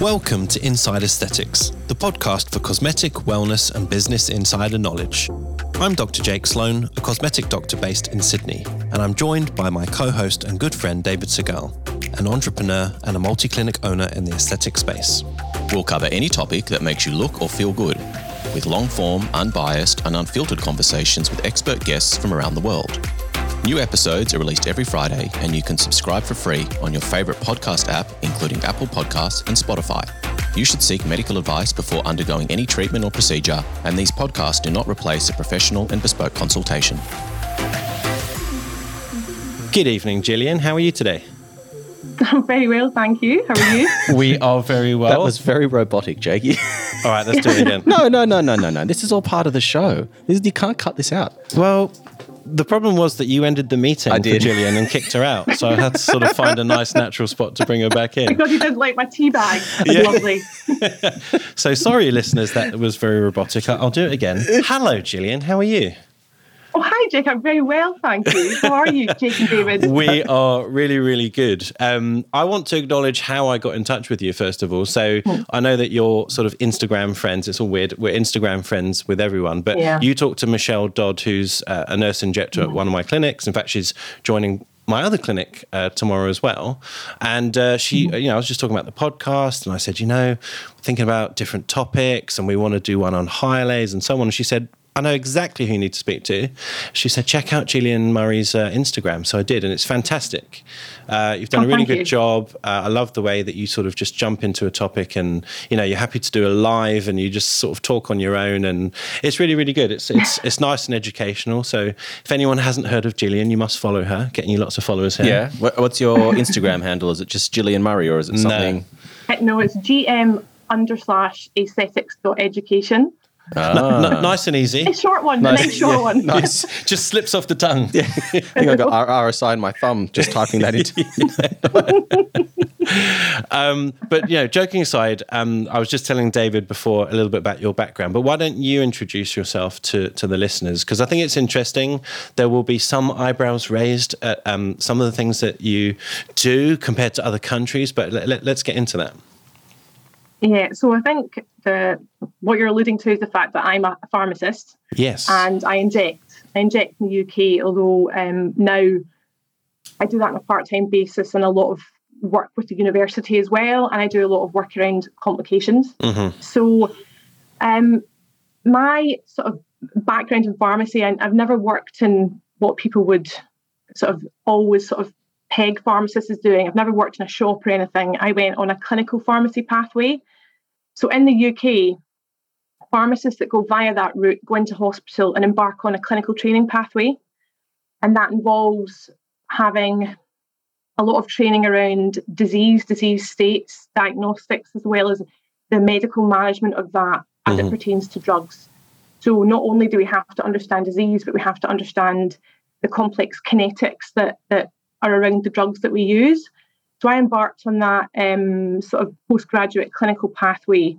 Welcome to Inside Aesthetics, the podcast for cosmetic, wellness, and business insider knowledge. I'm Dr. Jake Sloane, a cosmetic doctor based in Sydney, and I'm joined by my co host and good friend David Segal, an entrepreneur and a multi clinic owner in the aesthetic space. We'll cover any topic that makes you look or feel good, with long form, unbiased, and unfiltered conversations with expert guests from around the world. New episodes are released every Friday, and you can subscribe for free on your favourite podcast app, including Apple Podcasts and Spotify. You should seek medical advice before undergoing any treatment or procedure, and these podcasts do not replace a professional and bespoke consultation. Good evening, Gillian. How are you today? I'm very well, thank you. How are you? we are very well. That was very robotic, Jakey. all right, let's do it again. no, no, no, no, no, no. This is all part of the show. This, you can't cut this out. Well, the problem was that you ended the meeting I for. Gillian and kicked her out. So I had to sort of find a nice natural spot to bring her back in. God, you did like my tea bag. Yeah. Lovely. So sorry, listeners, that was very robotic. I- I'll do it again. Hello, Gillian. How are you? Oh, hi, Jake. I'm very well, thank you. How are you, Jake and David? We are really, really good. Um, I want to acknowledge how I got in touch with you, first of all. So I know that you're sort of Instagram friends. It's all weird. We're Instagram friends with everyone. But Yeah. you talked to Michelle Dodd, who's uh, a nurse injector at one of my clinics. In fact, she's joining my other clinic uh, tomorrow as well. And uh, she, you know, I was just talking about the podcast, and I said, you know, thinking about different topics, and we want to do one on Hyalase and so on. And she said, I know exactly who you need to speak to. She said, check out Gillian Murray's uh, Instagram. So I did, and it's fantastic. Uh, you've done Oh, a really good you. job. Uh, I love the way that you sort of just jump into a topic and, you know, you're happy to do a live and you just sort of talk on your own. And it's really, really good. It's, it's, it's nice and educational. So if anyone hasn't heard of Gillian, you must follow her, getting you lots of followers here. Yeah. What's your Instagram handle? Is it just Gillian Murray or is it something? Uh, No, it's GM under slash aesthetics dot education. N- n- nice and easy. A short one, Nice. a nice short Yeah, one. Nice. just slips off the tongue. I think I got R- RSI in my thumb just typing that into. Um, but you know, joking aside, um, I was just telling David before a little bit about your background. But why don't you introduce yourself to to the listeners? Because I think it's interesting. There will be some eyebrows raised at um, some of the things that you do compared to other countries. But let, let, let's get into that. Yeah, so I think the what you're alluding to is the fact that I'm a pharmacist Yes. and I inject. I inject in the UK, although um, now I do that on a part-time basis and a lot of work with the university as well, and I do a lot of work around complications. Mhm. So, um, my sort of background in pharmacy, I, I've never worked in what people would sort of always sort of peg pharmacists as doing. I've never worked in a shop or anything. I went on a clinical pharmacy pathway. So in the UK, pharmacists that go via that route go into hospital and embark on a clinical training pathway. And that involves having a lot of training around disease, disease states, diagnostics, as well as the medical management of that as Mhm. it pertains to drugs. So not only do we have to understand disease, but we have to understand the complex kinetics that, that are around the drugs that we use. So I embarked on that um, sort of postgraduate clinical pathway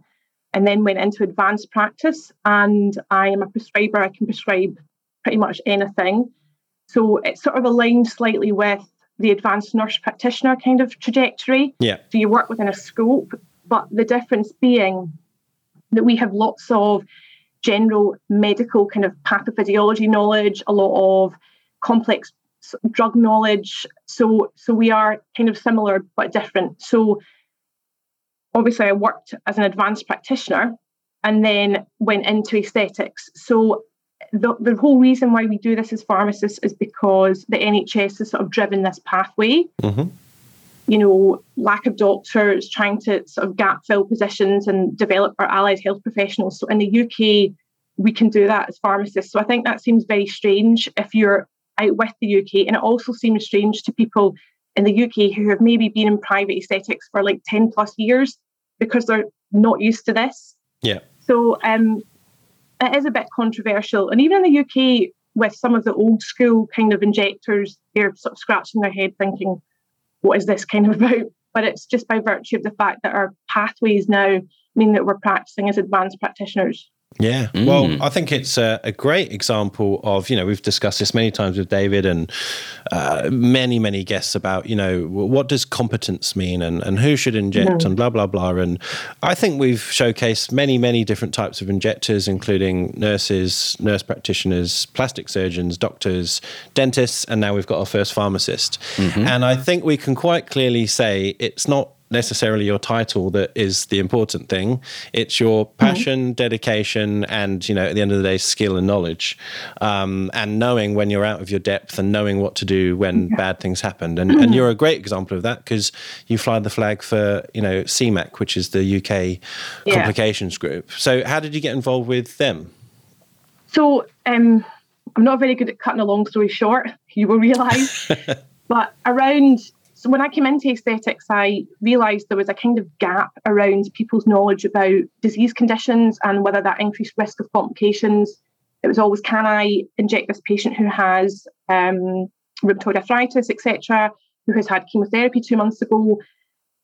and then went into advanced practice. And I am a prescriber, I can prescribe pretty much anything. So it's sort of aligned slightly with the advanced nurse practitioner kind of trajectory. yeah. So you work within a scope, but the difference being that we have lots of general medical kind of pathophysiology knowledge, a lot of complex drug knowledge. So so we are kind of similar but different. So obviously I worked as an advanced practitioner and then went into aesthetics. So the, the whole reason why we do this as pharmacists is because the NHS has sort of driven this pathway hmm you know, lack of doctors, trying to sort of gap fill positions and develop our allied health professionals. So in the UK, we can do that as pharmacists. So I think that seems very strange if you're out with the UK. And it also seems strange to people in the UK who have maybe been in private aesthetics for like 10 plus years because they're not used to this. Yeah. So um, it is a bit controversial. And even in the UK, with some of the old school kind of injectors, they're sort of scratching their head thinking, what is this kind of about? But it's just by virtue of the fact that our pathways now mean that we're practicing as advanced practitioners. Yeah. Mm. Well, I think it's a, a, great example of, you know, we've discussed this many times with David and uh, many, many guests about, you know, what does competence mean and, and who should inject and blah, blah, blah. And I think we've showcased many, many different types of injectors, including nurses, nurse practitioners, plastic surgeons, doctors, dentists, and now we've got our first pharmacist. Mm-hmm. And I think we can quite clearly say it's not necessarily your title that is the important thing. It's your mm-hmm. passion, mm-hmm. dedication, and you know, at the end of the day, skill and knowledge, um, and knowing when you're out of your depth and knowing what to do when yeah. bad things happen. And, and you're a great example of that because you fly the flag for you know CMAC, which is the UK yeah. complications group. So, how did you get involved with them? So, um, I'm not very good at cutting a long story short. You will realise, but around so when I came into aesthetics, I realised there was a kind of gap around people's knowledge about disease conditions and whether that increased risk of complications. It was always, can I inject this patient who has um, rheumatoid arthritis, etc., who has had chemotherapy two months ago?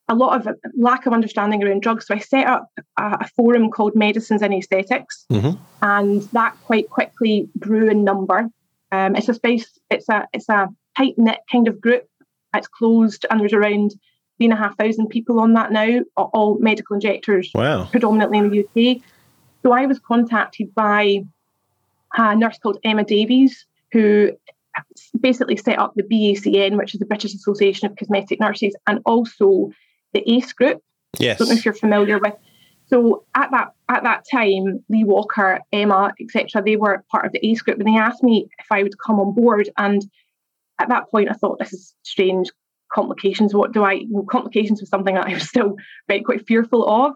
A lot of lack of understanding around drugs. So I set up a, a forum called Medicines and Aesthetics, mm-hmm. and that quite quickly grew in number. Um, it's a space. It's a it's a tight knit kind of group it's closed, and there's around three and a half thousand people on that now, all medical injectors, wow. predominantly in the UK. So I was contacted by a nurse called Emma Davies, who basically set up the BACN, which is the British Association of Cosmetic Nurses, and also the ACE group. Yes. I don't know if you're familiar with. So at that at that time, Lee Walker, Emma, etc., they were part of the ACE group, and they asked me if I would come on board. And at that point, I thought this is strange complications. What do I? Complications was something that I was still very quite fearful of.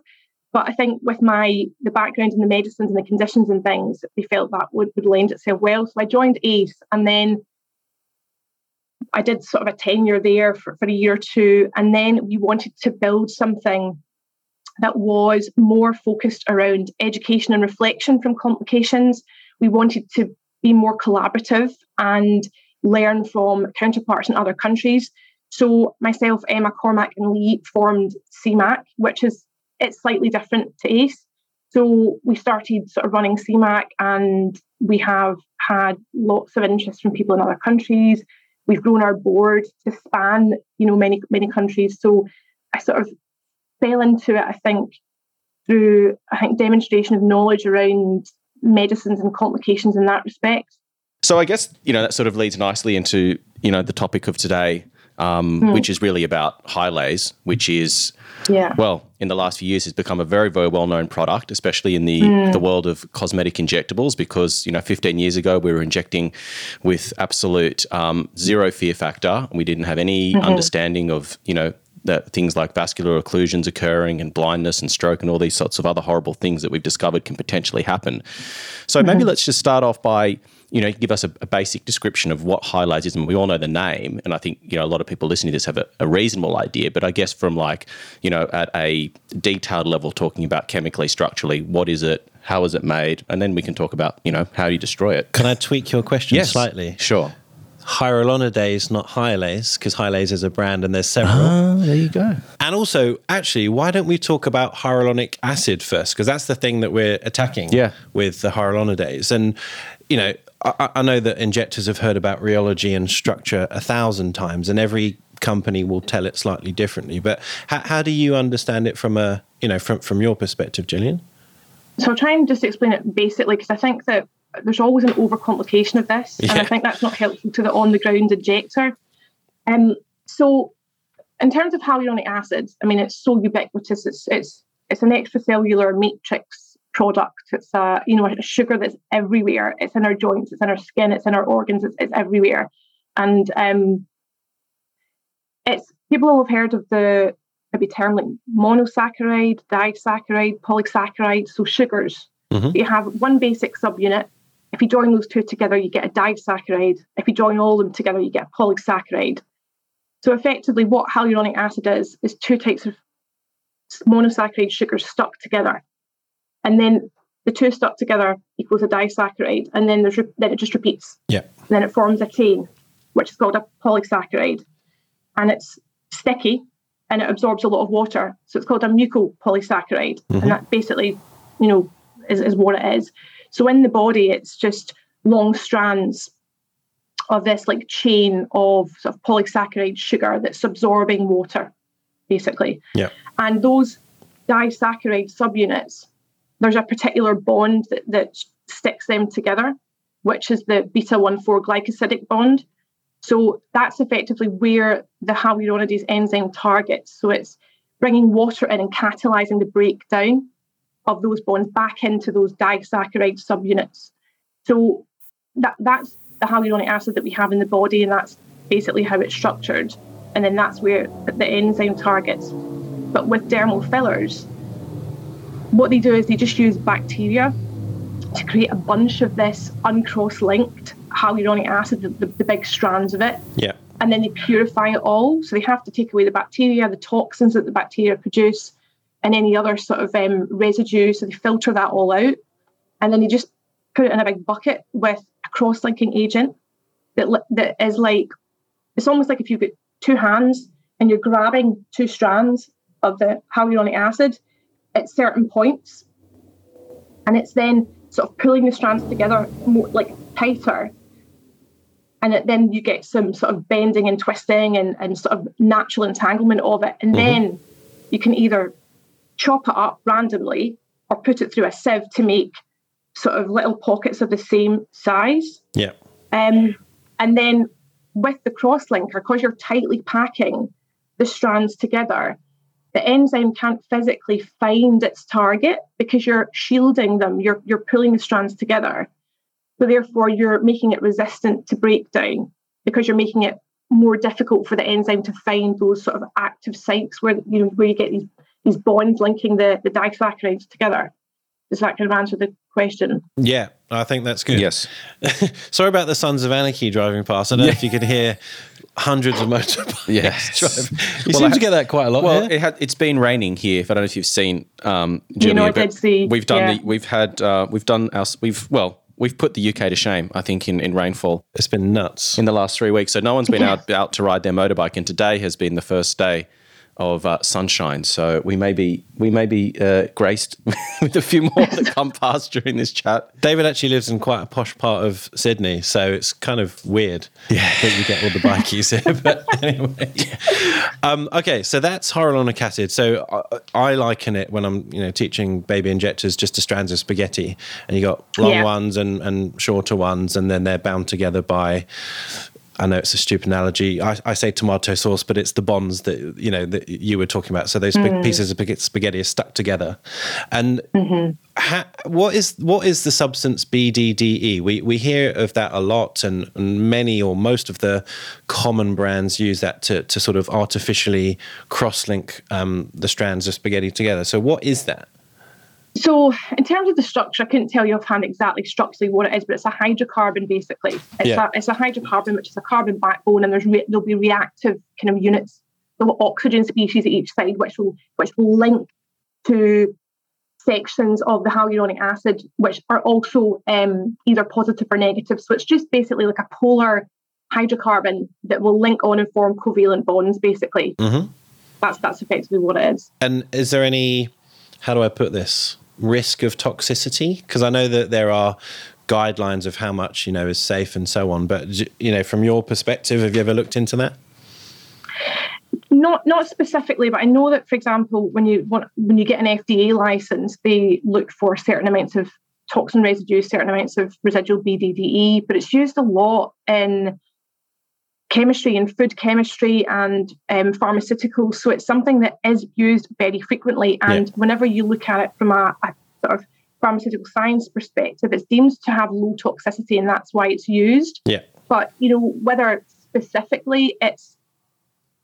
But I think with my the background in the medicines and the conditions and things, they felt that would, would lend itself well. So I joined ACE, and then I did sort of a tenure there for, for a year or two, and then we wanted to build something that was more focused around education and reflection from complications. We wanted to be more collaborative and learn from counterparts in other countries. So myself, Emma Cormack, and Lee formed CMAC, which is it's slightly different to ACE. So we started sort of running CMAC, and we have had lots of interest from people in other countries. We've grown our board to span, you know, many many countries. So I sort of fell into it, I think, through I think demonstration of knowledge around medicines and complications in that respect. So I guess you know that sort of leads nicely into you know the topic of today, um, mm. which is really about Hyalase, which is yeah. well in the last few years has become a very very well known product, especially in the mm. the world of cosmetic injectables. Because you know, 15 years ago we were injecting with absolute um, zero fear factor. We didn't have any mm-hmm. understanding of you know that things like vascular occlusions occurring and blindness and stroke and all these sorts of other horrible things that we've discovered can potentially happen. So mm-hmm. maybe let's just start off by you know, give us a, a, basic description of what Hyalase is. And we all know the name. And I think, you know, a lot of people listening to this have a, a, reasonable idea. But I guess from like, you know, at a detailed level, talking about chemically, structurally, what is it? How is it made? And then we can talk about, you know, how you destroy it. Can I tweak your question yes, slightly? Sure. Hyaluronidase, not Hyalase, because Hyalase is a brand and there's several. Ah, there you go. And also, actually, why don't we talk about hyaluronic acid first? Because that's the thing that we're attacking yeah. with the hyaluronidase. And, you know, I, I know that injectors have heard about rheology and structure a thousand times, and every company will tell it slightly differently. But how, how do you understand it from a you know from from your perspective, Gillian? So I'll try and just explain it basically because I think that there's always an overcomplication of this, yeah. and I think that's not helpful to the on the ground injector. Um, so in terms of hyaluronic acid, I mean it's so ubiquitous. It's it's it's an extracellular matrix product. It's a you know a sugar that's everywhere. It's in our joints. It's in our skin. It's in our organs. It's, it's everywhere. And um, it's people have heard of the maybe term like monosaccharide, disaccharide, polysaccharide. So sugars. Mm-hmm. You have one basic subunit. If you join those two together, you get a disaccharide. If you join all of them together, you get a polysaccharide. So effectively, what hyaluronic acid is is two types of monosaccharide sugars stuck together and then the two stuck together equals a disaccharide, and then there's then it just repeats. Yeah. Then it forms a chain, which is called a polysaccharide, and it's sticky and it absorbs a lot of water, so it's called a mucopolysaccharide, mm-hmm. and that basically, you know, is, is what it is. So in the body, it's just long strands of this like chain of sort of polysaccharide sugar that's absorbing water, basically. Yeah. And those disaccharide subunits, there's a particular bond that, that sticks them together, which is the beta 1 4 glycosidic bond. So that's effectively where the hyaluronidase enzyme targets. So it's bringing water in and catalyzing the breakdown of those bonds back into those disaccharide subunits. So that that's the hyaluronic acid that we have in the body, and that's basically how it's structured. And then that's where the enzyme targets. But with dermal fillers, what they do is they just use bacteria to create a bunch of this uncross linked hyaluronic acid, the, the, the big strands of it. Yeah. And then they purify it all. So they have to take away the bacteria, the toxins that the bacteria produce, and any other sort of um, residue. So they filter that all out. And then they just put it in a big bucket with a cross linking agent that, that is like, it's almost like if you've got two hands and you're grabbing two strands of the hyaluronic acid at certain points. And it's then sort of pulling the strands together more like tighter. And it, then you get some sort of bending and twisting and, and sort of natural entanglement of it. And mm-hmm. then you can either chop it up randomly or put it through a sieve to make sort of little pockets of the same size. Yeah. Um, and then with the cross linker, because you're tightly packing the strands together, the enzyme can't physically find its target because you're shielding them, you're, you're pulling the strands together. So therefore, you're making it resistant to breakdown because you're making it more difficult for the enzyme to find those sort of active sites where you know where you get these these bonds linking the, the disaccharides together. Does that kind of answer the question? Yeah, I think that's good. Yes. Sorry about the Sons of Anarchy driving past. I don't yeah. know if you could hear hundreds of motorbikes yes. driving. You well, seem to get that quite a lot. Well, it had, it's been raining here. If I don't know if you've seen, um, Julia, you know, I did see. We've done yeah. the, we've had, uh, we've done our, we've well, we've put the UK to shame. I think in, in rainfall. It's been nuts in the last three weeks. So no one's been out out to ride their motorbike, and today has been the first day of uh, sunshine. So we may be we may be uh, graced with a few more that come past during this chat. David actually lives in quite a posh part of Sydney, so it's kind of weird yeah. that you get all the bikies here. But anyway, um, okay, so that's hyaluronic acid. So I, I, liken it when I'm you know teaching baby injectors just to strands of spaghetti, and you got long yeah. ones and, and shorter ones, and then they're bound together by I know it's a stupid analogy. I, I, say tomato sauce, but it's the bonds that you know that you were talking about. So those mm. big pieces of spaghetti are stuck together. And mm-hmm. ha, what is what is the substance BDDE? We we hear of that a lot, and, and, many or most of the common brands use that to to sort of artificially cross link um, the strands of spaghetti together. So what is that? So, in terms of the structure, I couldn't tell you offhand exactly structurally what it is, but it's a hydrocarbon basically. It's, yeah. a, it's a hydrocarbon, which is a carbon backbone, and there's re- there'll be reactive kind of units, of oxygen species at each side, which will which will link to sections of the hyaluronic acid, which are also um, either positive or negative. So it's just basically like a polar hydrocarbon that will link on and form covalent bonds. Basically, mm-hmm. that's that's effectively what it is. And is there any how do I put this? Risk of toxicity? Because I know that there are guidelines of how much you know is safe and so on. But you know, from your perspective, have you ever looked into that? Not not specifically, but I know that, for example, when you want when you get an FDA license, they look for certain amounts of toxin residue, certain amounts of residual BDDE, but it's used a lot in chemistry and food chemistry and um, pharmaceuticals. So it's something that is used very frequently. And yeah. whenever you look at it from a, a, sort of pharmaceutical science perspective, it's deemed to have low toxicity, and that's why it's used. Yeah. But you know whether specifically it's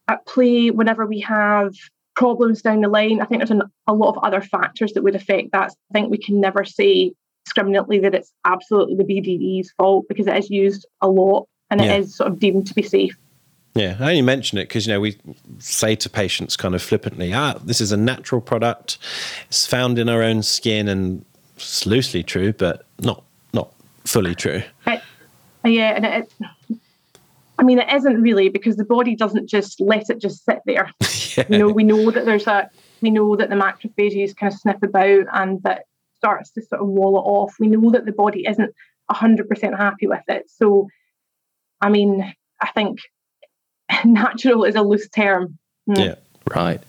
at play whenever we have problems down the line, I think there's an, a lot of other factors that would affect that. I think we can never say discriminately that it's absolutely the BDD's fault because it is used a lot and yeah. it is sort of deemed to be safe. Yeah, I only mention it because you know we say to patients kind of flippantly, "Ah, this is a natural product. It's found in our own skin, and it's loosely true, but not not fully true." It, yeah, and it, I mean, it isn't really because the body doesn't just let it just sit there. yeah. You know, we know that there's a we know that the macrophages kind of sniff about and that starts to sort of wall it off. We know that the body isn't 100% happy with it. So, I mean, I think natural is a loose term. Mm. Yeah, right.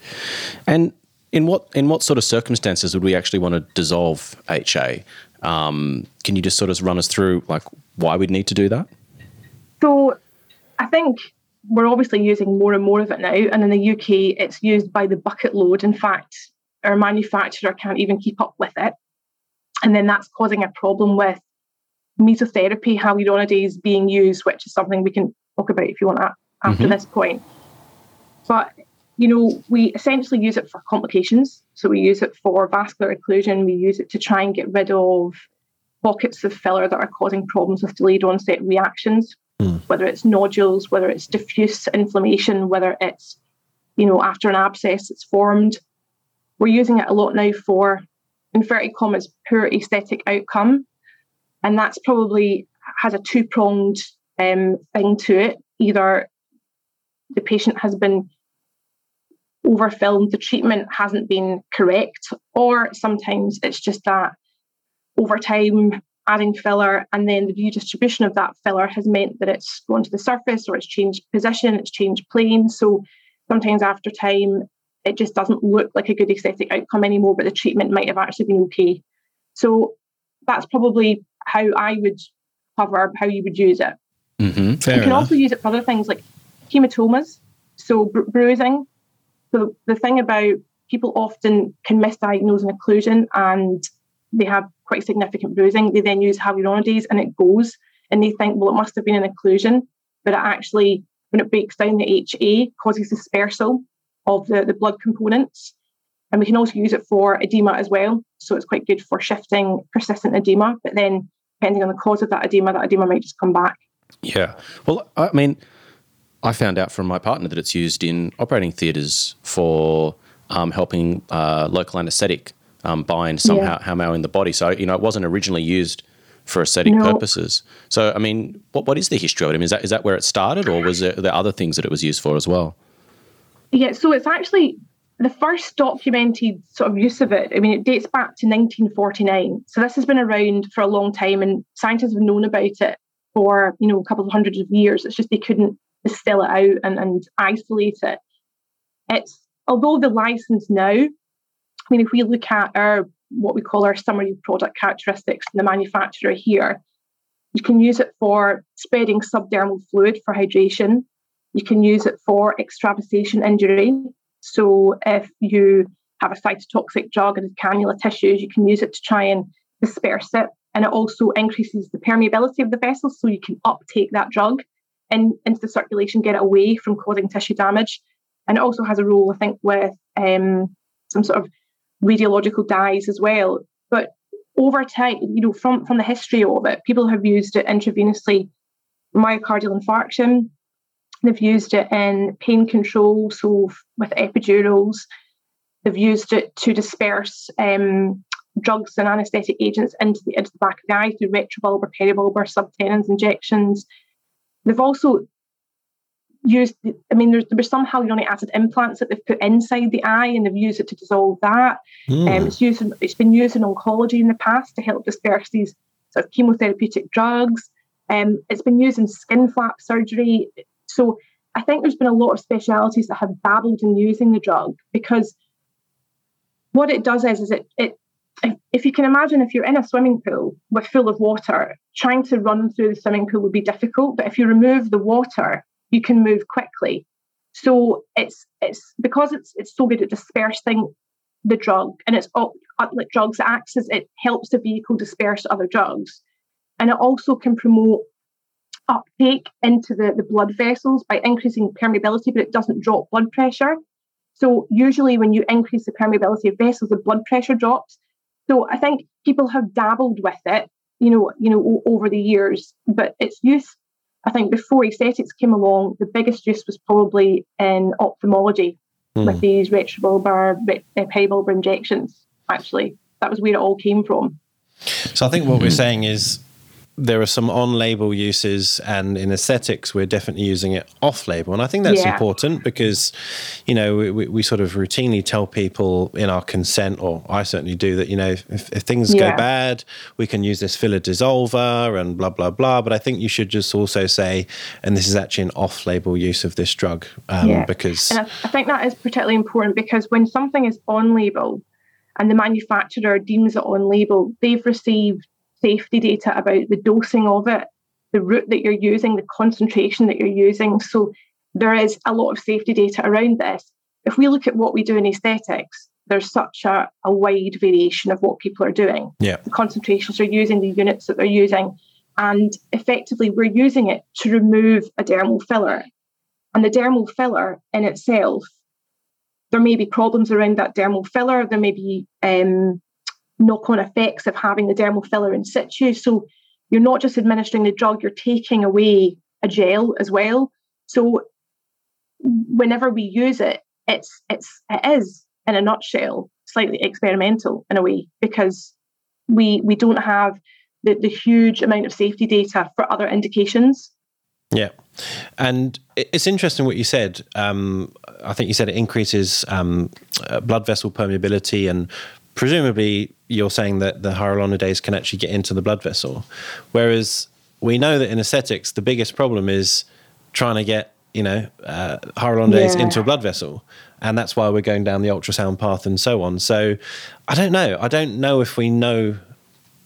And in what in what sort of circumstances would we actually want to dissolve HA? Um, can you just sort of run us through like why we'd need to do that? So, I think we're obviously using more and more of it now, and in the UK, it's used by the bucket load. In fact, our manufacturer can't even keep up with it, and then that's causing a problem with mesotherapy hyaluronidase being used, which is something we can talk about if you want after mm-hmm. this point. But you know, we essentially use it for complications. So we use it for vascular occlusion. We use it to try and get rid of pockets of filler that are causing problems with delayed onset reactions, mm. whether it's nodules, whether it's diffuse inflammation, whether it's, you know, after an abscess it's formed. We're using it a lot now for inverted commas poor aesthetic outcome. And that's probably has a two pronged um, thing to it. Either the patient has been overfilmed, the treatment hasn't been correct, or sometimes it's just that over time adding filler and then the view distribution of that filler has meant that it's gone to the surface or it's changed position, it's changed plane. So sometimes after time, it just doesn't look like a good aesthetic outcome anymore, but the treatment might have actually been okay. So that's probably how I would cover how you would use it. Mm-hmm, you can enough. also use it for other things like hematomas, so bru- bruising. So the thing about people often can misdiagnose an occlusion and they have quite significant bruising. They then use hyaluronidase and it goes, and they think, well, it must have been an occlusion, but it actually, when it breaks down the HA, causes dispersal of the, the blood components. And we can also use it for edema as well. So it's quite good for shifting persistent edema, but then depending on the cause of that edema, that edema might just come back. Yeah. Well, I mean, I found out from my partner that it's used in operating theatres for um, helping uh, local anaesthetic um, bind somehow yeah. in the body. So you know, it wasn't originally used for aesthetic no. purposes. So I mean, what what is the history of it? I mean, is that is that where it started, or was there, there other things that it was used for as well? Yeah, so it's actually the first documented sort of use of it. I mean, it dates back to 1949. So this has been around for a long time, and scientists have known about it for you know a couple of hundreds of years. It's just they couldn't distill it out and, and isolate it. It's although the license now, I mean, if we look at our what we call our summary product characteristics from the manufacturer here, you can use it for spreading subdermal fluid for hydration. You can use it for extravasation injury. So if you have a cytotoxic drug and cannula tissues, you can use it to try and disperse it. And it also increases the permeability of the vessels so you can uptake that drug in, into the circulation, get it away from causing tissue damage. And it also has a role, I think, with um, some sort of radiological dyes as well. But over time, you know, from, from the history of it, people have used it intravenously, myocardial infarction. They've used it in pain control, so with epidurals. They've used it to disperse um, drugs and anaesthetic agents into the, into the back of the eye through retrobulbar, peribulbar, subtenons injections. They've also used, I mean, there's, there were some hyaluronic acid implants that they've put inside the eye and they've used it to dissolve that. Mm. Um, it's, used in, it's been used in oncology in the past to help disperse these sort of chemotherapeutic drugs. Um, it's been used in skin flap surgery. So I think there's been a lot of specialities that have dabbled in using the drug because what it does is, is it, it if you can imagine if you're in a swimming pool with full of water, trying to run through the swimming pool would be difficult. But if you remove the water, you can move quickly. So it's it's because it's it's so good at dispersing the drug and it's like drugs acts as it helps the vehicle disperse other drugs. And it also can promote uptake into the, the blood vessels by increasing permeability, but it doesn't drop blood pressure. So usually when you increase the permeability of vessels, the blood pressure drops. So I think people have dabbled with it, you know, you know, o- over the years, but its use, I think, before aesthetics came along, the biggest use was probably in ophthalmology mm. with these retrobulbar, peribulbar injections. Actually, that was where it all came from. So I think what we're saying is there are some on-label uses, and in aesthetics, we're definitely using it off-label, and I think that's Yeah. important because, you know, we, we, we sort of routinely tell people in our consent, or I certainly do, that you know, if, if things Yeah. go bad, we can use this filler dissolver and blah blah blah. But I think you should just also say, and this is actually an off-label use of this drug, um, Yeah. because And I, I think that is particularly important because when something is on label and the manufacturer deems it on label, they've received safety data about the dosing of it, the route that you're using, the concentration that you're using. So there is a lot of safety data around this. If we look at what we do in aesthetics, there's such a, a wide variation of what people are doing yeah, the concentrations they're using, the units that they're using. And effectively, we're using it to remove a dermal filler. And the dermal filler in itself, there may be problems around that dermal filler. There may be um, knock on effects of having the dermal filler in situ. So you're not just administering the drug, you're taking away a gel as well. So whenever we use it, it's it's it is in a nutshell slightly experimental in a way because we we don't have the, the huge amount of safety data for other indications. Yeah. And it's interesting what you said. Um, I think you said it increases um, uh, blood vessel permeability, and presumably you're saying that the hyaluronidase can actually get into the blood vessel. Whereas we know that in aesthetics, the biggest problem is trying to get you know uh, hyaluronidase Yeah. into a blood vessel, and that's why we're going down the ultrasound path and so on. So I don't know. I don't know if we know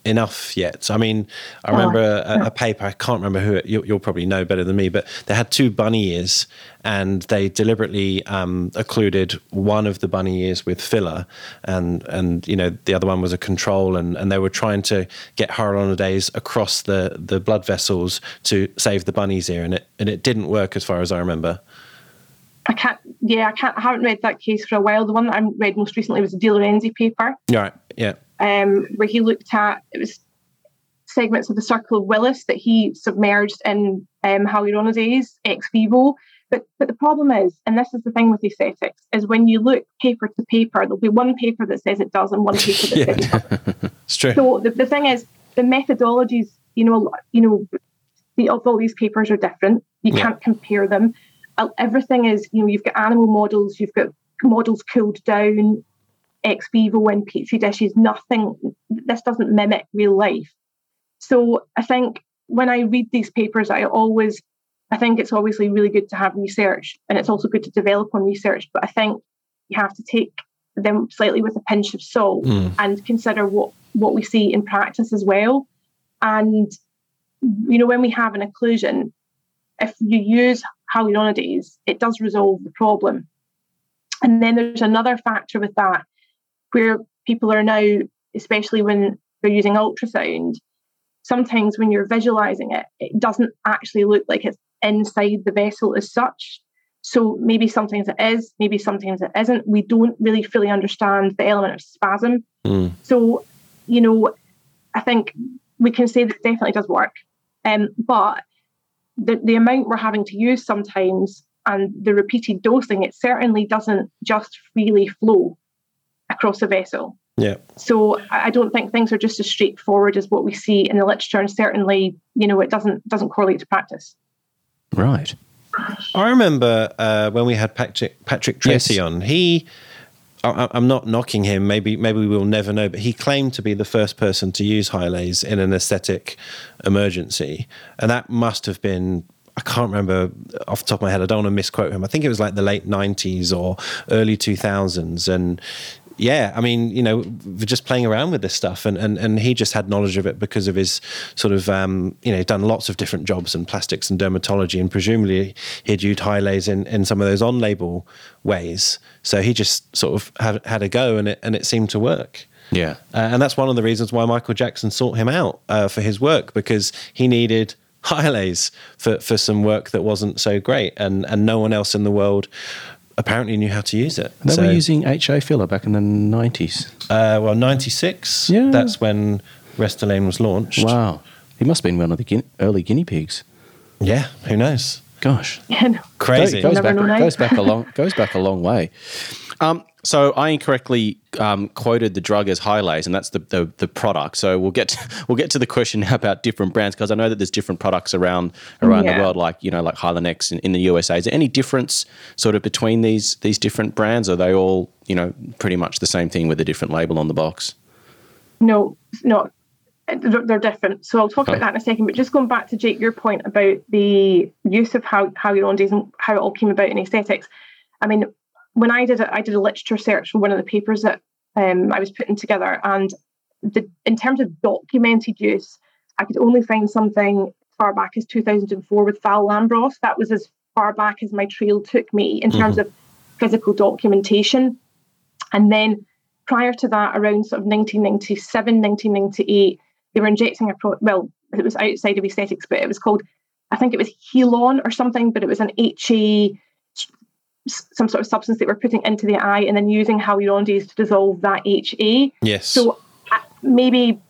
enough yet. I mean, I remember a, a paper. I can't remember who. It, you, you'll probably know better than me, but they had two bunny ears, and they deliberately um, occluded one of the bunny ears with filler, and and you know the other one was a control, and, and they were trying to get hyaluronidase across the the blood vessels to save the bunny's ear, and it and it didn't work as far as I remember. I can't. Yeah, I can't. I haven't read that case for a while. The one that I read most recently was the DeLorenzi paper, Right? Yeah. Um, where he looked at it was segments of the circle of Willis that he submerged in um, hyaluronidase ex vivo. But but the problem is, and this is the thing with aesthetics, is when you look paper to paper, there'll be one paper that says it does and one paper that Yeah. says it doesn't. It's true. So the, the thing is, the methodologies, you know, you know, the, of all these papers are different. You Yeah. can't compare them. Uh, Everything is, you know, you've got animal models, you've got models cooled down, ex vivo in petri dishes. Nothing. This doesn't mimic real life. So I think when I read these papers, I always, I think it's obviously really good to have research, and it's also good to develop on research. But I think you have to take them slightly with a pinch of salt Mm. and consider what what we see in practice as well. And you know, when we have an occlusion, if you use hyaluronidase, it does resolve the problem. And then there's another factor with that, where people are now, especially when they're using ultrasound, sometimes when you're visualizing it, it doesn't actually look like it's inside the vessel as such. So maybe sometimes it is, maybe sometimes it isn't. We don't really fully understand the element of spasm. Mm. So, you know, I think we can say that it definitely does work. Um, but the, the amount we're having to use sometimes and the repeated dosing, it certainly doesn't just freely flow across a vessel. Yeah. So I I don't think things are just as straightforward as what we see in the literature, and certainly, you know, it doesn't doesn't correlate to practice. Right. I remember uh, when we had Patrick Patrick Tracy Yes. on. He, I, I'm not knocking him. Maybe maybe we'll never know. But he claimed to be the first person to use Hyalase in an aesthetic emergency, and that must have been. I can't remember off the top of my head. I don't want to misquote him. I think it was like the late '90s or early 2000s, and yeah, I mean, you know, we're just playing around with this stuff, and, and and he just had knowledge of it because of his sort of, um, you know, done lots of different jobs in plastics and dermatology, and presumably he'd used Hyalase in, in some of those on-label ways. So he just sort of had had a go, and it and it seemed to work. Yeah. Uh, and that's one of the reasons why Michael Jackson sought him out uh, for his work because he needed Hyalase for, for some work that wasn't so great, and and no one else in the world apparently knew how to use it. They So- were using HA filler back in the 90s. uh, well, 96. Yeah. That's when Restylane was launched. Wow. He must have been one of the guinea, early guinea pigs. Yeah, who knows? Gosh, Yeah, no. Crazy. goes, Never back, know goes back a long goes back a long way. Um, so I incorrectly um, quoted the drug as Hyalase, and that's the, the the product. So we'll get to, we'll get to the question now about different brands because I know that there's different products around around Yeah. the world, like you know, like Hylenex in, in the USA. Is there any difference sort of between these these different brands? Are they all you know pretty much the same thing with a different label on the box? No, no, they're, different. So I'll talk about that in a second. But just going back to Jake, your point about the use of how hyaluronidase and how it all came about in aesthetics. I mean, when I did it, I did a literature search for one of the papers that um, I was putting together, and the in terms of documented use, I could only find something far back as 2004 with Val Lambros. That was as far back as my trail took me in terms of physical documentation. And then prior to that, around sort of 1997, 1998, they were injecting a pro. Well, it was outside of aesthetics, but it was called, I think it was Healon or something, but it was an HA, some sort of substance that we're putting into the eye and then using hyaluronidase to dissolve that HA. Yes. So uh, maybe,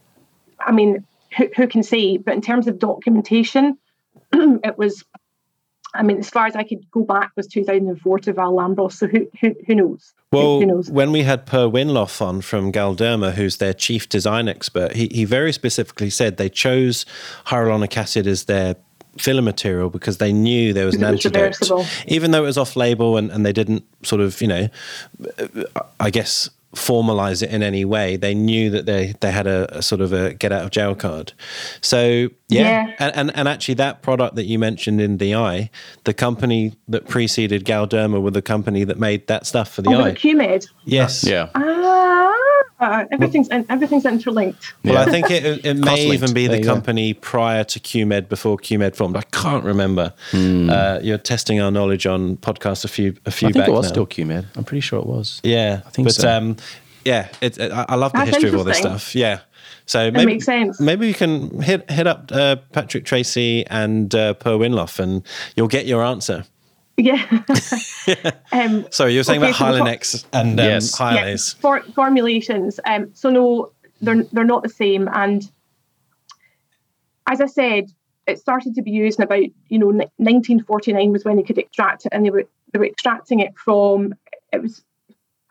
I mean, who, who can say? But in terms of documentation, it was. I mean, as far as I could go back was 2004 to Val Lambros. So who who, who knows? Well, who knows? when we had Per Winloff on from Galderma, who's their chief design expert, he, he very specifically said they chose hyaluronic acid as their filler material because they knew there was an Because it was antidote. Even though it was off label and, and they didn't sort of, you know, I guess formalize it in any way, they knew that they, they had a, a sort of a get out of jail card. So, yeah. Yeah. And, and, and actually, that product that you mentioned in the eye, the company that preceded Galderma were the company that made that stuff for the Oh, eye. with Yes. Yeah. Ah, everything's everything's interlinked. Well, Yeah. I think it, it may Cross-linked. even be the you go. company prior to QMed, before QMed formed. I can't remember. Uh, you're testing our knowledge on podcasts a few a few. I think back it was now. still QMed. I'm pretty sure it was. yeah, I think but, so. Um, yeah, it, it- I I love the That's history of all this stuff. Yeah. So maybe, makes sense. maybe we can hit hit up uh, Patrick Tracy and uh, Per Winloff, and you'll get your answer. Yeah. um, Sorry, you were saying Okay, about so we'll and um, Yes. yeah, Hyalase. for, formulations. Um, so no, they're they're not the same. And as I said, it started to be used in about you know 1949 was when they could extract it, and they were they were extracting it from it was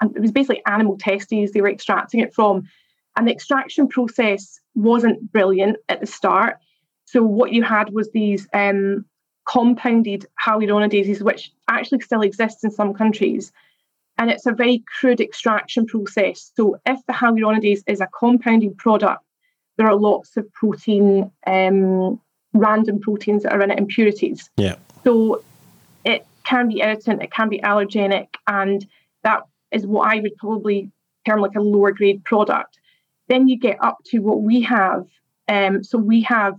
and it was basically animal testes they were extracting it from, and the extraction process wasn't brilliant at the start. So what you had was these um, compounded hyaluronidases, which actually still exists in some countries and it's a very crude extraction process. So if the hyaluronidase is a compounded product, there are lots of protein, um, random proteins that are in it, impurities. Yeah. So it can be irritant, it can be allergenic, and that is what I would probably term like a lower grade product. Then you get up to what we have. Um, so we have,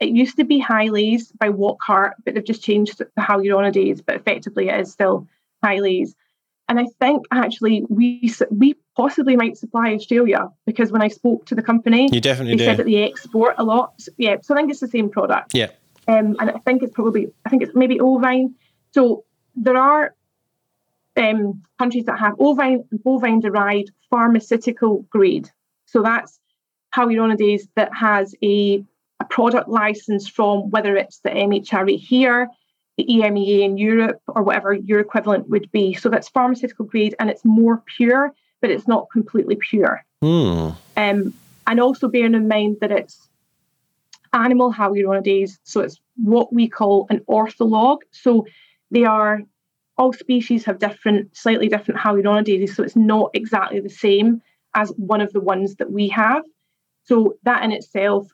it used to be Hyalase by Wockhardt, but they've just changed how you're on a hyaluronidase, but effectively it is still Hyalase. And I think actually we we possibly might supply Australia because when I spoke to the company, You definitely they said that they export a lot. Yeah, so I think it's the same product. Yeah. Um, and I think it's probably I think it's maybe ovine. So there are um, countries that have ovine bovine derived pharmaceutical grade. So that's hyaluronidase that has a, a product license from whether it's the MHRA here, the EMEA in Europe, or whatever your equivalent would be. So that's pharmaceutical grade and it's more pure, but it's not completely pure. Hmm. Um, and also bearing in mind that it's animal hyaluronidase, so it's what we call an ortholog. So they are all species have different, slightly different hyaluronidases, so it's not exactly the same as one of the ones that we have. So that in itself,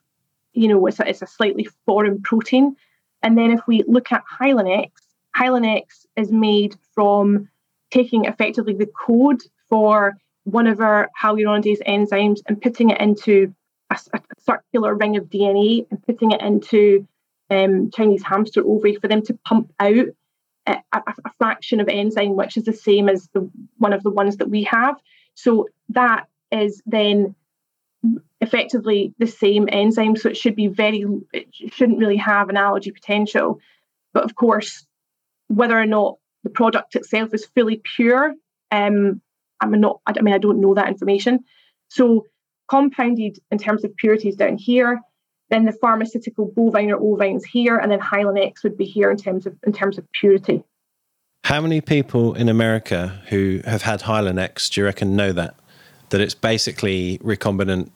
you know, it's a, it's a slightly foreign protein. And then if we look at Hylenex, Hylenex is made from taking effectively the code for one of our hyaluronidase enzymes and putting it into a circular ring of DNA and putting it into um, Chinese hamster ovary for them to pump out a, a, fraction of enzyme, which is the same as the one of the ones that we have. So that is then effectively the same enzyme. So it should be very, it shouldn't really have an allergy potential. But of course, whether or not the product itself is fully pure, um, I'm not. I mean, I don't know that information. So compounded in terms of purities down here, then the pharmaceutical bovine or ovines here, and then Hylenex would be here in terms of in terms of purity. How many people in America who have had Hylenex do you reckon know that? That it's basically recombinant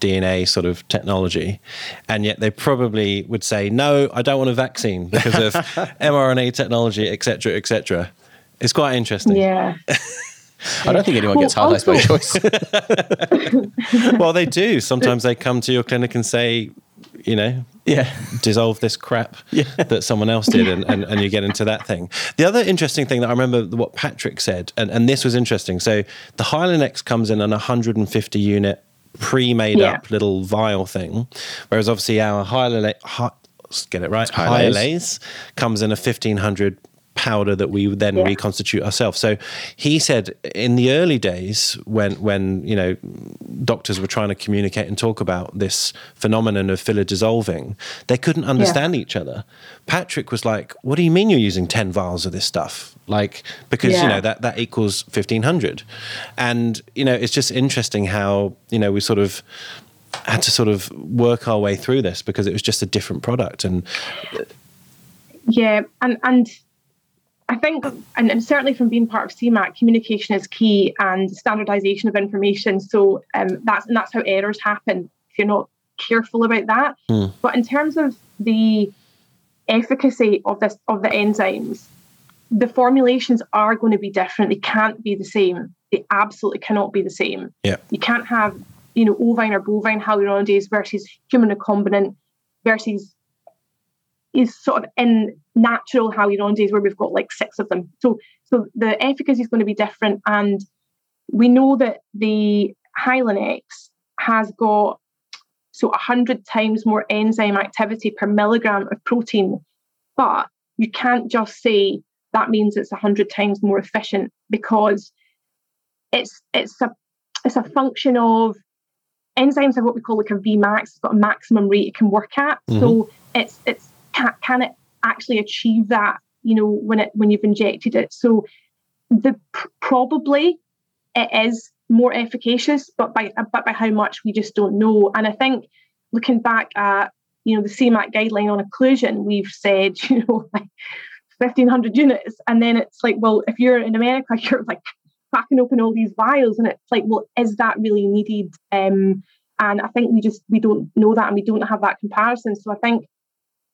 DNA sort of technology, and yet they probably would say, "No, I don't want a vaccine because of mRNA technology, etc., etc." It's quite interesting. Yeah. I don't think anyone gets Well, Hyalase by choice. Well, they do. Sometimes they come to your clinic and say, you know, yeah. dissolve this crap that someone else did and, and, and you get into that thing. The other interesting thing that I remember what Patrick said, and, and this was interesting. So the Hylenex comes in an 150 unit pre-made Yeah. up little vial thing, whereas obviously our Hylenex, Hy- get it right. Hyalase comes in a 1500 powder that we would then Yeah. reconstitute ourselves. So he said in the early days when when you know doctors were trying to communicate and talk about this phenomenon of filler dissolving, they couldn't understand each other. Patrick was like, "What do you mean you're using 10 vials of this stuff?" Like because you know that that equals 1500. And you know, it's just interesting how, you know, we sort of had to sort of work our way through this because it was just a different product and Yeah, and and I think, and, and certainly from being part of CMAC, communication is key and standardization of information. So um, that's and that's how errors happen if you're not careful about that. But in terms of the efficacy of this of the enzymes, the formulations are going to be different. They can't be the same. They absolutely cannot be the same. yeah. You can't have, you know, ovine or bovine hyaluronidase versus human recombinant versus is sort of in natural hyaluronidase where we've got like six of them. So so the efficacy is going to be different. And we know that the Hylenex has got so 100 times more enzyme activity per milligram of protein. But you can't just say that means it's 100 times more efficient because it's it's a it's a function of enzymes have what we call like a Vmax. It's got a maximum rate it can work at. So mm-hmm. it's it's can, can it actually achieve that? You know when it when you've injected it. So the probably it is more efficacious, but by but by how much we just don't know. And I think looking back at you know the CMAC guideline on occlusion, we've said you know like 1500 units, and then it's like well if you're in America you're like cracking open all these vials, and it's like well is that really needed? Um, and I think we just we don't know that, and we don't have that comparison. So I think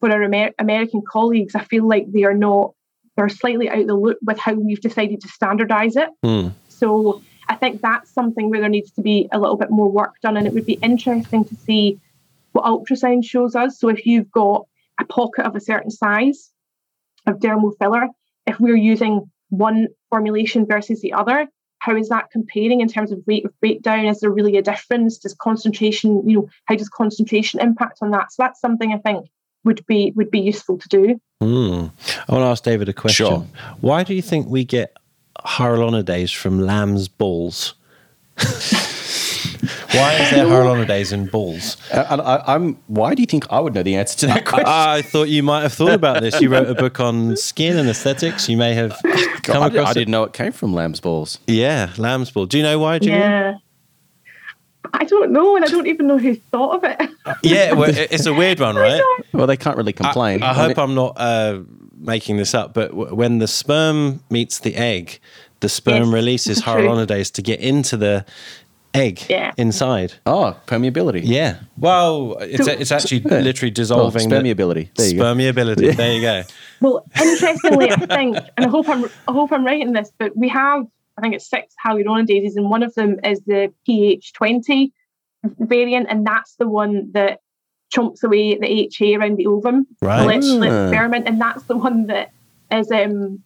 for our Amer- American colleagues, I feel like they are not they're slightly out of the loop with how we've decided to standardize it. Hmm. So I think that's something where there needs to be a little bit more work done, and it would be interesting to see what ultrasound shows us. So if you've got a pocket of a certain size of dermal filler, if we're using one formulation versus the other, how is that comparing in terms of rate of breakdown? Is there really a difference? Does concentration, you know, how does concentration impact on that? So that's something I think would be would be useful to do. Hmm. I want to ask David a question. Sure. Why do you think we get hyaluronidase from lamb's balls? Why is there hyaluronidase in balls? Uh, and I, I'm. Why do you think I would know the answer to that question? I thought you might have thought about this. You wrote a book on skin and aesthetics. You may have come I, did, across I didn't know it came from lamb's balls. Yeah, lamb's ball. Do you know why, Julian? Yeah. I don't know, and I don't even know who thought of it. Yeah, well, it's a weird one, right? Well, they can't really complain. I, I hope mean, I'm not uh, making this up, but w- when the sperm meets the egg, the sperm Yes, releases true. hyaluronidase to get into the egg Yeah. inside. Oh, permeability. Yeah. Well, it's So- it's actually Yeah. literally Oh, dissolving the- spermiability. There you go. There you go. Well, interestingly, I think, and I hope I'm I hope I'm right in this, but we have I think it's six hyaluronidases, and one of them is the PH20 variant, and that's the one that chomps away at the HA around the ovum, Right. the left, left Ah. and that's the one that is um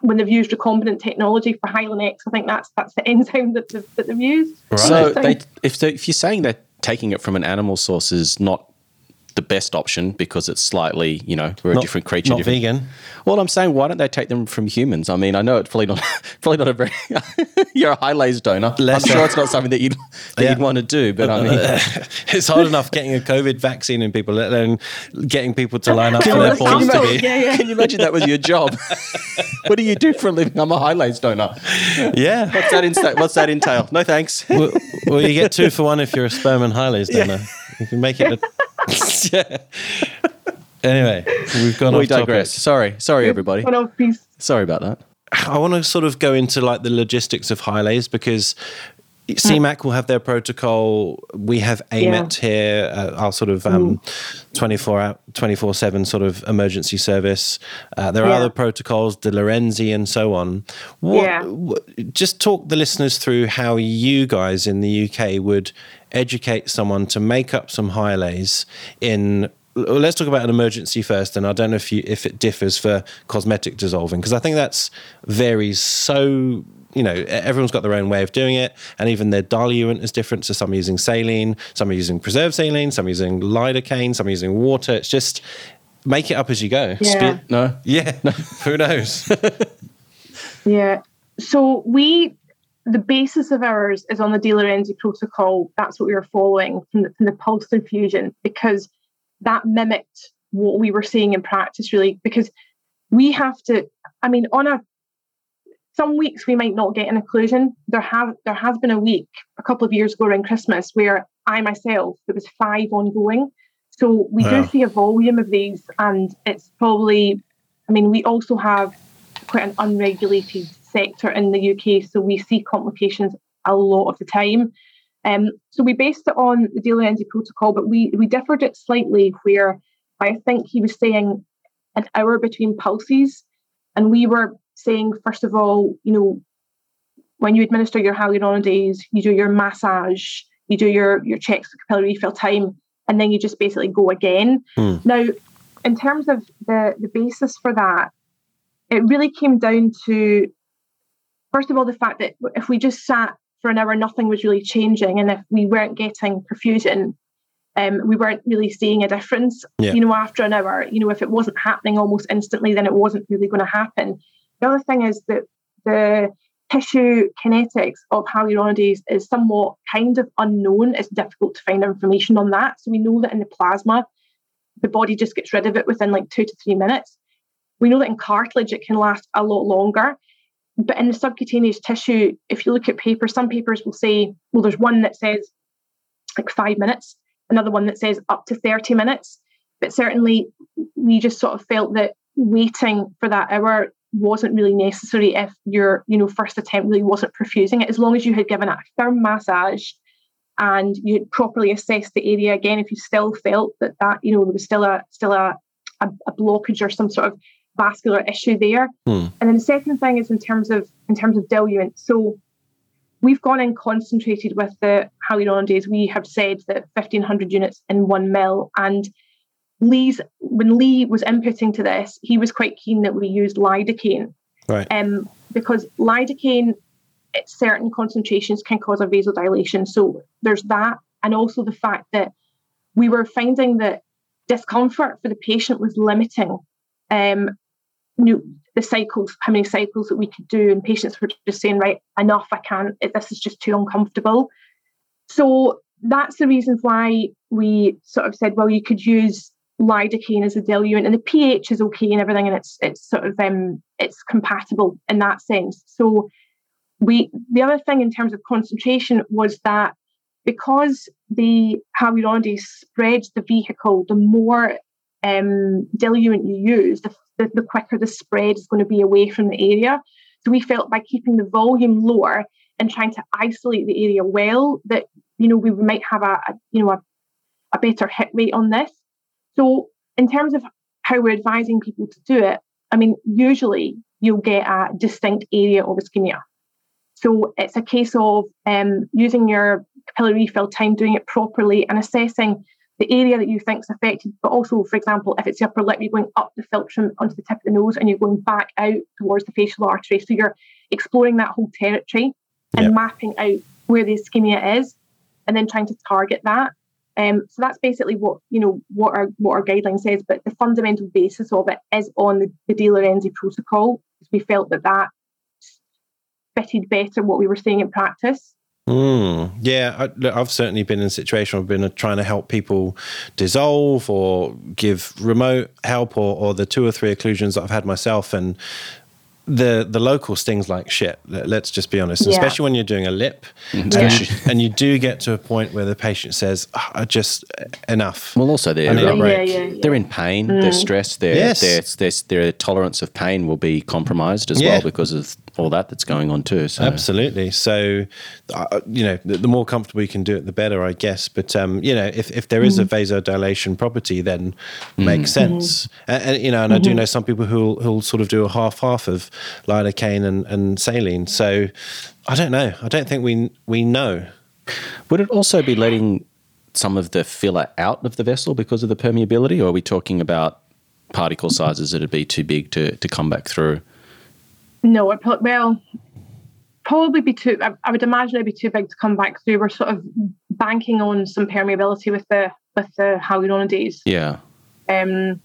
when they've used recombinant technology for Hylenex, I think that's that's the enzyme that they've, that they've used. Right. So Interesting. they, if so, if you're saying that taking it from an animal source is not the best option because it's slightly, you know, we're a different creature. Not different- vegan. Well, I'm saying, why don't they take them from humans? I mean, I know it's probably not, probably not a very. you're a high laser donor. Less- I'm sure it's not something that you'd that Yeah. you'd want to do, but I mean, it's hard enough getting a COVID vaccine in people, let alone getting people to line up for their you balls to be. yeah, yeah. can you imagine that was your job? what do you do for a living? I'm a high laser donor. Yeah. What's that? Insta- what's that entail? No thanks. well, well, you get two for one if you're a sperm and Hyalase donor. You can make it a yeah. Anyway, we've gone we off topic. digress. Sorry, sorry, everybody. One off piece. Sorry about that. I want to sort of go into like the logistics of Hyalase because CMAC will have their protocol. We have AMET here, uh, our sort of um, 24 24 7 sort of emergency service. Uh, there are Yeah. other protocols, DeLorenzi and so on. What, Yeah. wh- just talk the listeners through how you guys in the UK would educate someone to make up some Hyalase in. Let's talk about an emergency first, and I don't know if you if it differs for cosmetic dissolving because I think that's varies so you know, everyone's got their own way of doing it, and even their diluent is different. So some are using saline, some are using preserved saline, some are using lidocaine, some are using water. It's just make it up as you go. Yeah. No, Yeah, who knows? Yeah. So we, the basis of ours is on the DeLorenzi protocol. That's what we were following from the, from the pulse infusion because that mimicked what we were seeing in practice really. Because we have to, I mean, on a some weeks we might not get an occlusion. There have there has been a week a couple of years ago around Christmas where I myself there was five ongoing. So we Wow. do see a volume of these, and it's probably. I mean, we also have quite an unregulated sector in the UK, so we see complications a lot of the time. Um, so we based it on the DeLorenzi protocol, but we we differed it slightly where I think he was saying an hour between pulses, and we were saying first of all, you know, when you administer your hyaluronidase, you do your massage, you do your your checks for capillary refill time, and then you just basically go again. Hmm. Now, in terms of the the basis for that, it really came down to first of all the fact that if we just sat for an hour, nothing was really changing, and if we weren't getting perfusion, um, we weren't really seeing a difference. Yeah. You know, after an hour, you know, if it wasn't happening almost instantly, then it wasn't really going to happen. The other thing is that the tissue kinetics of hyaluronidase is somewhat kind of unknown. It's difficult to find information on that. So we know that in the plasma, the body just gets rid of it within like two to three minutes. We know that in cartilage it can last a lot longer. But in the subcutaneous tissue, if you look at papers, some papers will say, well, there's one that says like five minutes, another one that says up to 30 minutes. But certainly we just sort of felt that waiting for that hour wasn't really necessary if your, you know, first attempt really wasn't perfusing it, as long as you had given it a firm massage and you had properly assessed the area again, if you still felt that that, you know, there was still a still a, a, a blockage or some sort of vascular issue there. Hmm. And then the second thing is in terms of in terms of diluent. So we've gone in concentrated with the hyaluronidase. We have said that 1500 units in one mil. And Lee's when Lee was inputting to this, he was quite keen that we used lidocaine right. um, because lidocaine at certain concentrations can cause a vasodilation. So there's that, and also the fact that we were finding that discomfort for the patient was limiting um, know, the cycles, how many cycles that we could do, and patients were just saying, right, enough, I can't, this is just too uncomfortable. So that's the reason why we sort of said, well, you could use lidocaine as a diluent, and the pH is okay and everything, and it's it's sort of um it's compatible in that sense. So we the other thing in terms of concentration was that because the hyaluronidase spreads the vehicle, the more um, diluent you use, the, the, the quicker the spread is going to be away from the area. So we felt by keeping the volume lower and trying to isolate the area well, that you know we might have a, a you know a, a better hit rate on this. So in terms of how we're advising people to do it, I mean usually you'll get a distinct area of ischemia. So it's a case of um, using your capillary refill time, doing it properly, and assessing the area that you think is affected. But also, for example, if it's the upper lip, you're going up the philtrum onto the tip of the nose, and you're going back out towards the facial artery. So you're exploring that whole territory and Yep. mapping out where the ischemia is, and then trying to target that. Um, so that's basically what you know what our what our guideline says. But the fundamental basis of it is on the, the DeLorenzi protocol. because We felt that that fitted better what we were seeing in practice. Mm, yeah, I, look, I've certainly been in a situation. where I've been uh, trying to help people dissolve or give remote help, or, or the two or three occlusions that I've had myself, and the the local stings like shit. Let's just be honest, Yeah. especially when you're doing a lip, and, and you do get to a point where the patient says, "Ah, I "Just enough." Well, also they're I need a break. Yeah, yeah, yeah. they're in pain, they're stressed, their Yes. their, their their tolerance of pain will be compromised as Yeah. well because of all that that's going on too. So Absolutely. So, uh, you know, the, the more comfortable you can do it, the better, I guess. But um, you know, if, if there is a vasodilation property, then makes sense. And, and, you know, and I do know some people who'll who'll sort of do a half half of lidocaine and, and saline. So, I don't know. I don't think we we know. would it also be letting some of the filler out of the vessel because of the permeability, or are we talking about particle sizes that'd be too big to, to come back through? No, it well, probably be too. I, I would imagine it'd be too big to come back through. We're sort of banking on some permeability with the with the hyaluronidase. Yeah. Um,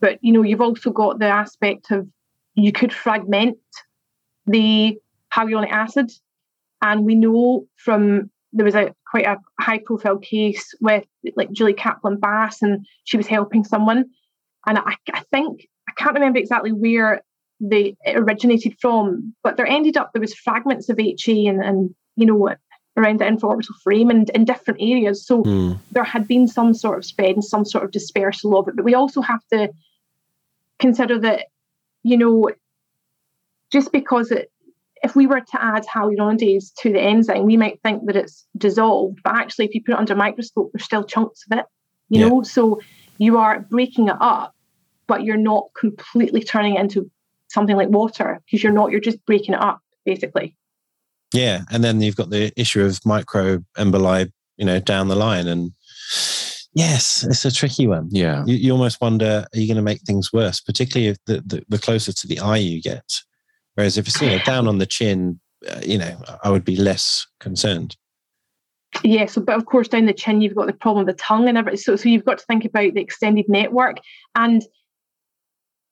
but you know, you've also got the aspect of you could fragment the hyaluronic acid, and we know from there was a quite a high profile case with like Julie Kaplan Bass, and she was helping someone, and I, I think I can't remember exactly where they originated from, but there ended up there was fragments of HA and and you know around the infraorbital frame and in different areas. So Hmm. there had been some sort of spread and some sort of dispersal of it. But we also have to consider that, you know, just because it, if we were to add hyaluronidase to the enzyme, we might think that it's dissolved, but actually, if you put it under a microscope, there's still chunks of it, you Yeah. know. So you are breaking it up, but you're not completely turning it into something like water because you're not. You're just breaking it up, basically. Yeah, and then you've got the issue of microemboli, you know, down the line, and yes, it's a tricky one. Yeah. You, you almost wonder, are you going to make things worse, particularly if the, the, the closer to the eye you get? Whereas if it's you know down on the chin, uh, you know, I would be less concerned. Yeah, so but of course down the chin you've got the problem of the tongue and everything. So so you've got to think about the extended network. And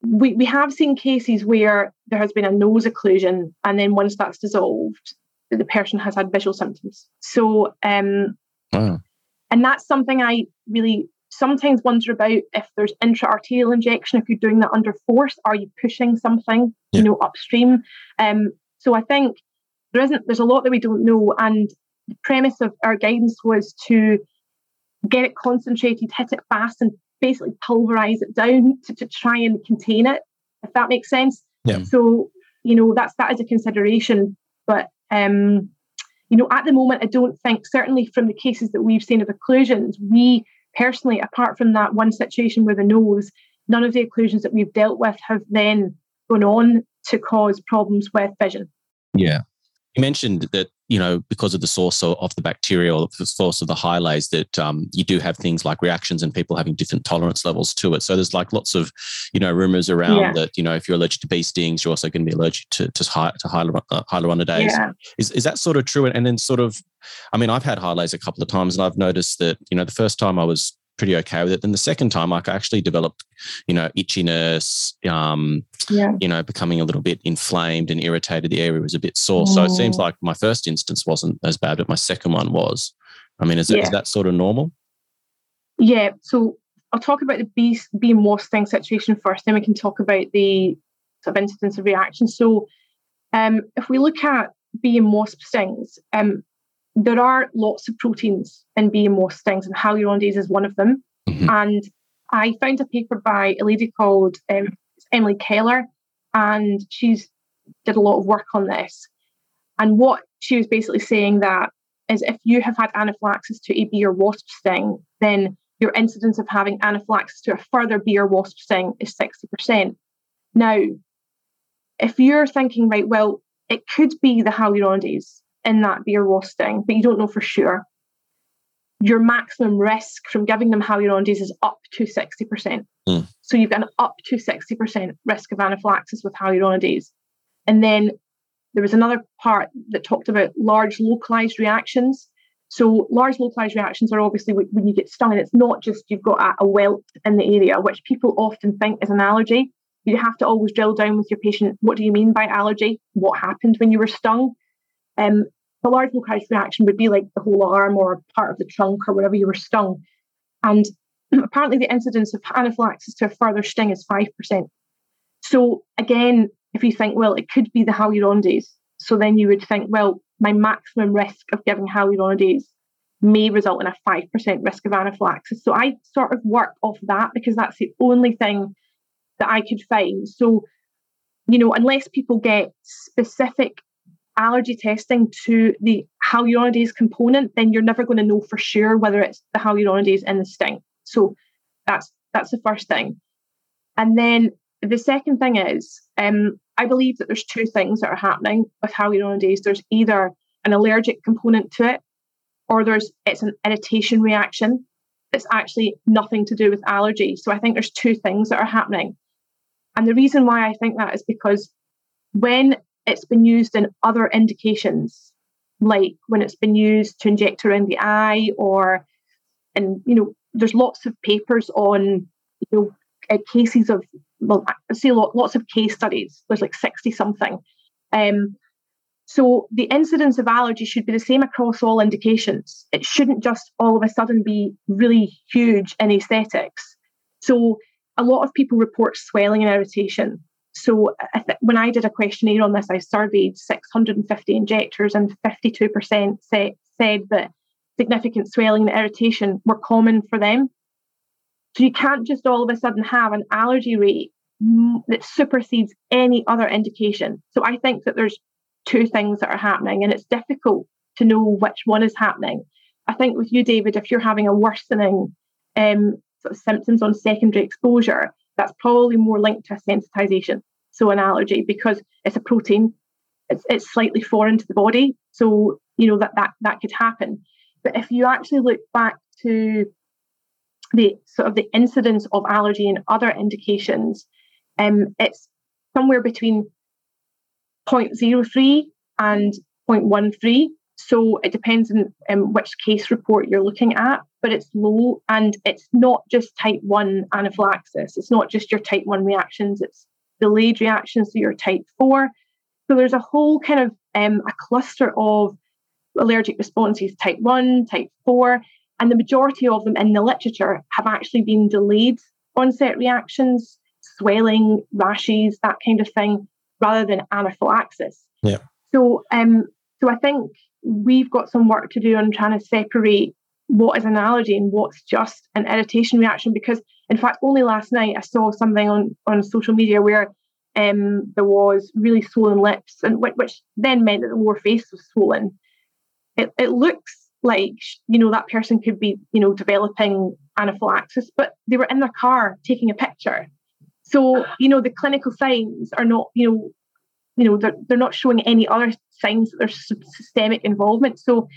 we we have seen cases where there has been a nose occlusion and then once that's dissolved, the person has had visual symptoms. So um Wow. and that's something I really sometimes wonder about if there's intraarterial injection, if you're doing that under force, are you pushing something, Yeah. you know, upstream? Um, so I think there isn't there's a lot that we don't know. And the premise of our guidance was to get it concentrated, hit it fast, and basically pulverize it down to, to try and contain it, if that makes sense. Yeah. So, you know, that's that is a consideration. But um, you know, at the moment, I don't think, certainly from the cases that we've seen of occlusions, we personally, apart from that one situation with the nose, none of the occlusions that we've dealt with have then gone on to cause problems with vision. Yeah. You mentioned that, you know, because of the source of, the bacteria or the source of the Hyalase, that um, you do have things like reactions and people having different tolerance levels to it. So there's like lots of, you know, rumors around Yeah. that, you know, if you're allergic to bee stings, you're also going to be allergic to, to, hy- to hyalur- uh, hyaluronidase. Yeah. Is, is that sort of true? And then sort of, I mean, I've had Hyalase a couple of times and I've noticed that, you know, the first time I was pretty okay with it. Then the second time I actually developed, you know, itchiness, um, Yeah. you know, becoming a little bit inflamed and irritated. The area was a bit sore. So it seems Oh. like my first instance wasn't as bad, but my second one was. I mean, is, it, is that sort of normal? Yeah. So I'll talk about the bee, bee and wasp sting situation first, then we can talk about the sort of incidence of reaction. So um, if we look at bee and wasp stings, um, there are lots of proteins in bee and wasp stings, and hyaluronidase is one of them. Mhm. And I found a paper by a lady called um, Emily Keller, and she's did a lot of work on this. And what she was basically saying that is if you have had anaphylaxis to a bee or wasp sting, then your incidence of having anaphylaxis to a further bee or wasp sting is 60%. Now, if you're thinking, right, well, it could be the hyaluronidase in that bee or wasp sting, but you don't know for sure, your maximum risk from giving them hyaluronidase is up to 60%. Mm. So you've got an up to 60% risk of anaphylaxis with hyaluronidase. And then there was another part that talked about large localized reactions. So large localized reactions are obviously when you get stung, and it's not just you've got a, a welt in the area, which people often think is an allergy. You have to always drill down with your patient. What do you mean by allergy? What happened when you were stung? Um, a large localized reaction would be like the whole arm or part of the trunk or wherever you were stung. And apparently, the incidence of anaphylaxis to a further sting is 5%. So, again, if you think, well, it could be the hyaluronidase. So then you would think, well, my maximum risk of giving hyaluronidase may result in a 5% risk of anaphylaxis. So I sort of work off that because that's the only thing that I could find. So, you know, unless people get specific allergy testing to the hyaluronidase component, then you're never going to know for sure whether it's the hyaluronidase in the sting. So that's that's the first thing. And then the second thing is, um, I believe that there's two things that are happening with hyaluronidase. There's either an allergic component to it, or there's it's an irritation reaction It's actually nothing to do with allergy. So I think there's two things that are happening. And the reason why I think that is because when it's been used in other indications, like when it's been used to inject around the eye, or and you know, there's lots of papers on you know uh, cases of well, I see lots of case studies. There's like sixty something. Um, so the incidence of allergy should be the same across all indications. It shouldn't just all of a sudden be really huge in aesthetics. So a lot of people report swelling and irritation. So when I did a questionnaire on this, I surveyed 650 injectors, and 52% say, said that significant swelling and irritation were common for them. So you can't just all of a sudden have an allergy rate that supersedes any other indication. So I think that there's two things that are happening, and it's difficult to know which one is happening. I think with you, David, if you're having a worsening um, sort of symptoms on secondary exposure, that's probably more linked to a sensitization, so an allergy, because it's a protein, it's, it's slightly foreign to the body, so you know that that that could happen. But if you actually look back to the sort of the incidence of allergy and other indications, um, it's somewhere between 0.03 and 0.13. So it depends on um, which case report you're looking at, but it's low and it's not just type 1 anaphylaxis. It's not just your type 1 reactions, it's delayed reactions to your type 4. So there's a whole kind of um, a cluster of allergic responses type 1, type 4, and the majority of them in the literature have actually been delayed onset reactions, swelling, rashes, that kind of thing rather than anaphylaxis. Yeah. So um so I think we've got some work to do on trying to separate what is an allergy and what's just an irritation reaction because in fact only last night I saw something on on social media where um there was really swollen lips and which, which then meant that the lower face was swollen. It it looks like you know that person could be you know developing anaphylaxis but they were in their car taking a picture so, you know, the clinical signs are not, you know, you know, they're, they're not showing any other signs that there's systemic involvement. So,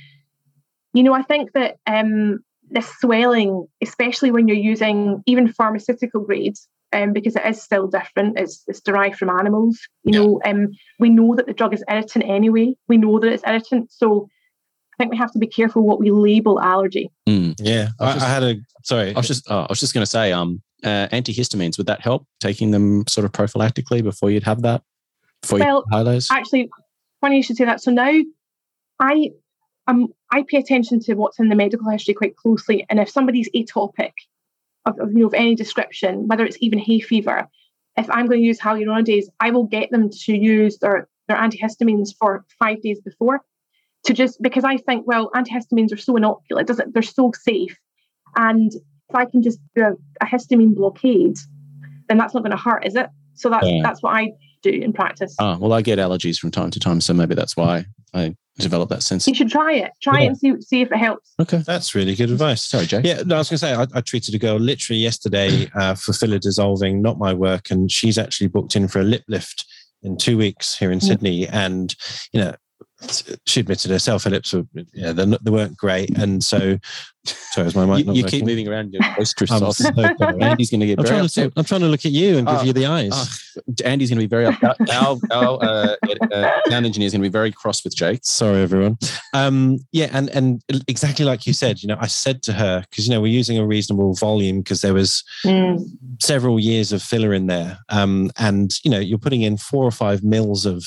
you know, I think that um, this swelling, especially when you're using even pharmaceutical grades, um, because it is still different, it's, it's derived from animals. You know, um, we know that the drug is irritant anyway. We know that it's irritant. So I think we have to be careful what we label allergy. Mm. Yeah, I, just, I, had a sorry. I was just uh, I was just going to say um uh, antihistamines, would that help taking them sort of prophylactically before you'd have that? Before well, you those? actually, funny you should say that. So now I um I pay attention to what's in the medical history quite closely, and if somebody's atopic of, of you know of any description, whether it's even hay fever, if I'm going to use hyaluronidase, I will get them to use their their antihistamines for five days before to just because I think well antihistamines are so inocular, doesn't they're so safe, and if I can just do a, a histamine blockade, then that's not going to hurt, is it? So that's yeah. that's what I do in practice. Oh, well, I get allergies from time to time, so maybe that's why I develop that sense. You should try it. Try yeah. it and see see if it helps. Okay, that's really good advice. Sorry, Jay. Yeah, no, I was going to say I, I, treated a girl literally yesterday uh, for filler dissolving, not my work, and she's actually booked in for a lip lift in two weeks here in. Sydney, and you know she admitted herself her lips were yeah they, they weren't great. And so sorry is my mic you, you keep moving around your boisterous I'm, so Andy's going to get I'm trying, to, I'm trying to look at you and give ah, you the eyes. uh, Andy's going to be very upset our, our uh, uh, sound engineer is going to be very cross with Jake. Sorry everyone. Um, yeah and and exactly like you said you know I said to her because you know we're using a reasonable volume because there was mm. several years of filler in there. Um, and you know you're putting in four or five mils of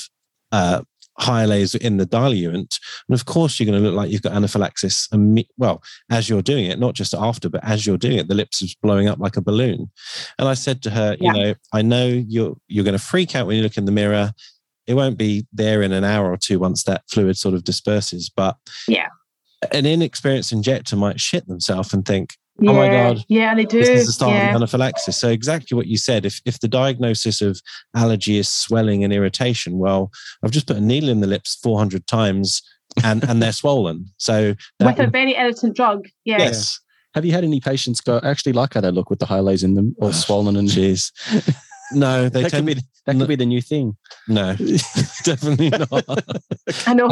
uh, Hyalase in the diluent. And of course, you're going to look like you've got anaphylaxis. And well, as you're doing it, not just after, but as you're doing it, the lips is blowing up like a balloon. And I said to her, yeah. you know, I know you're you're going to freak out when you look in the mirror. It won't be there in an hour or two once that fluid sort of disperses. But yeah, an inexperienced injector might shit themselves and think, oh my god. yeah they do this is the start yeah. of anaphylaxis. So exactly what you said if if the diagnosis of allergy is swelling and irritation well i've just put a needle in the lips 400 times and and they're swollen. So with a very irritant drug yeah. Yes. Have you had any patients go actually like how they look with the Hyalase in them all oh, swollen and jeez. No they that tend, could be that could be the new thing. No definitely not. I know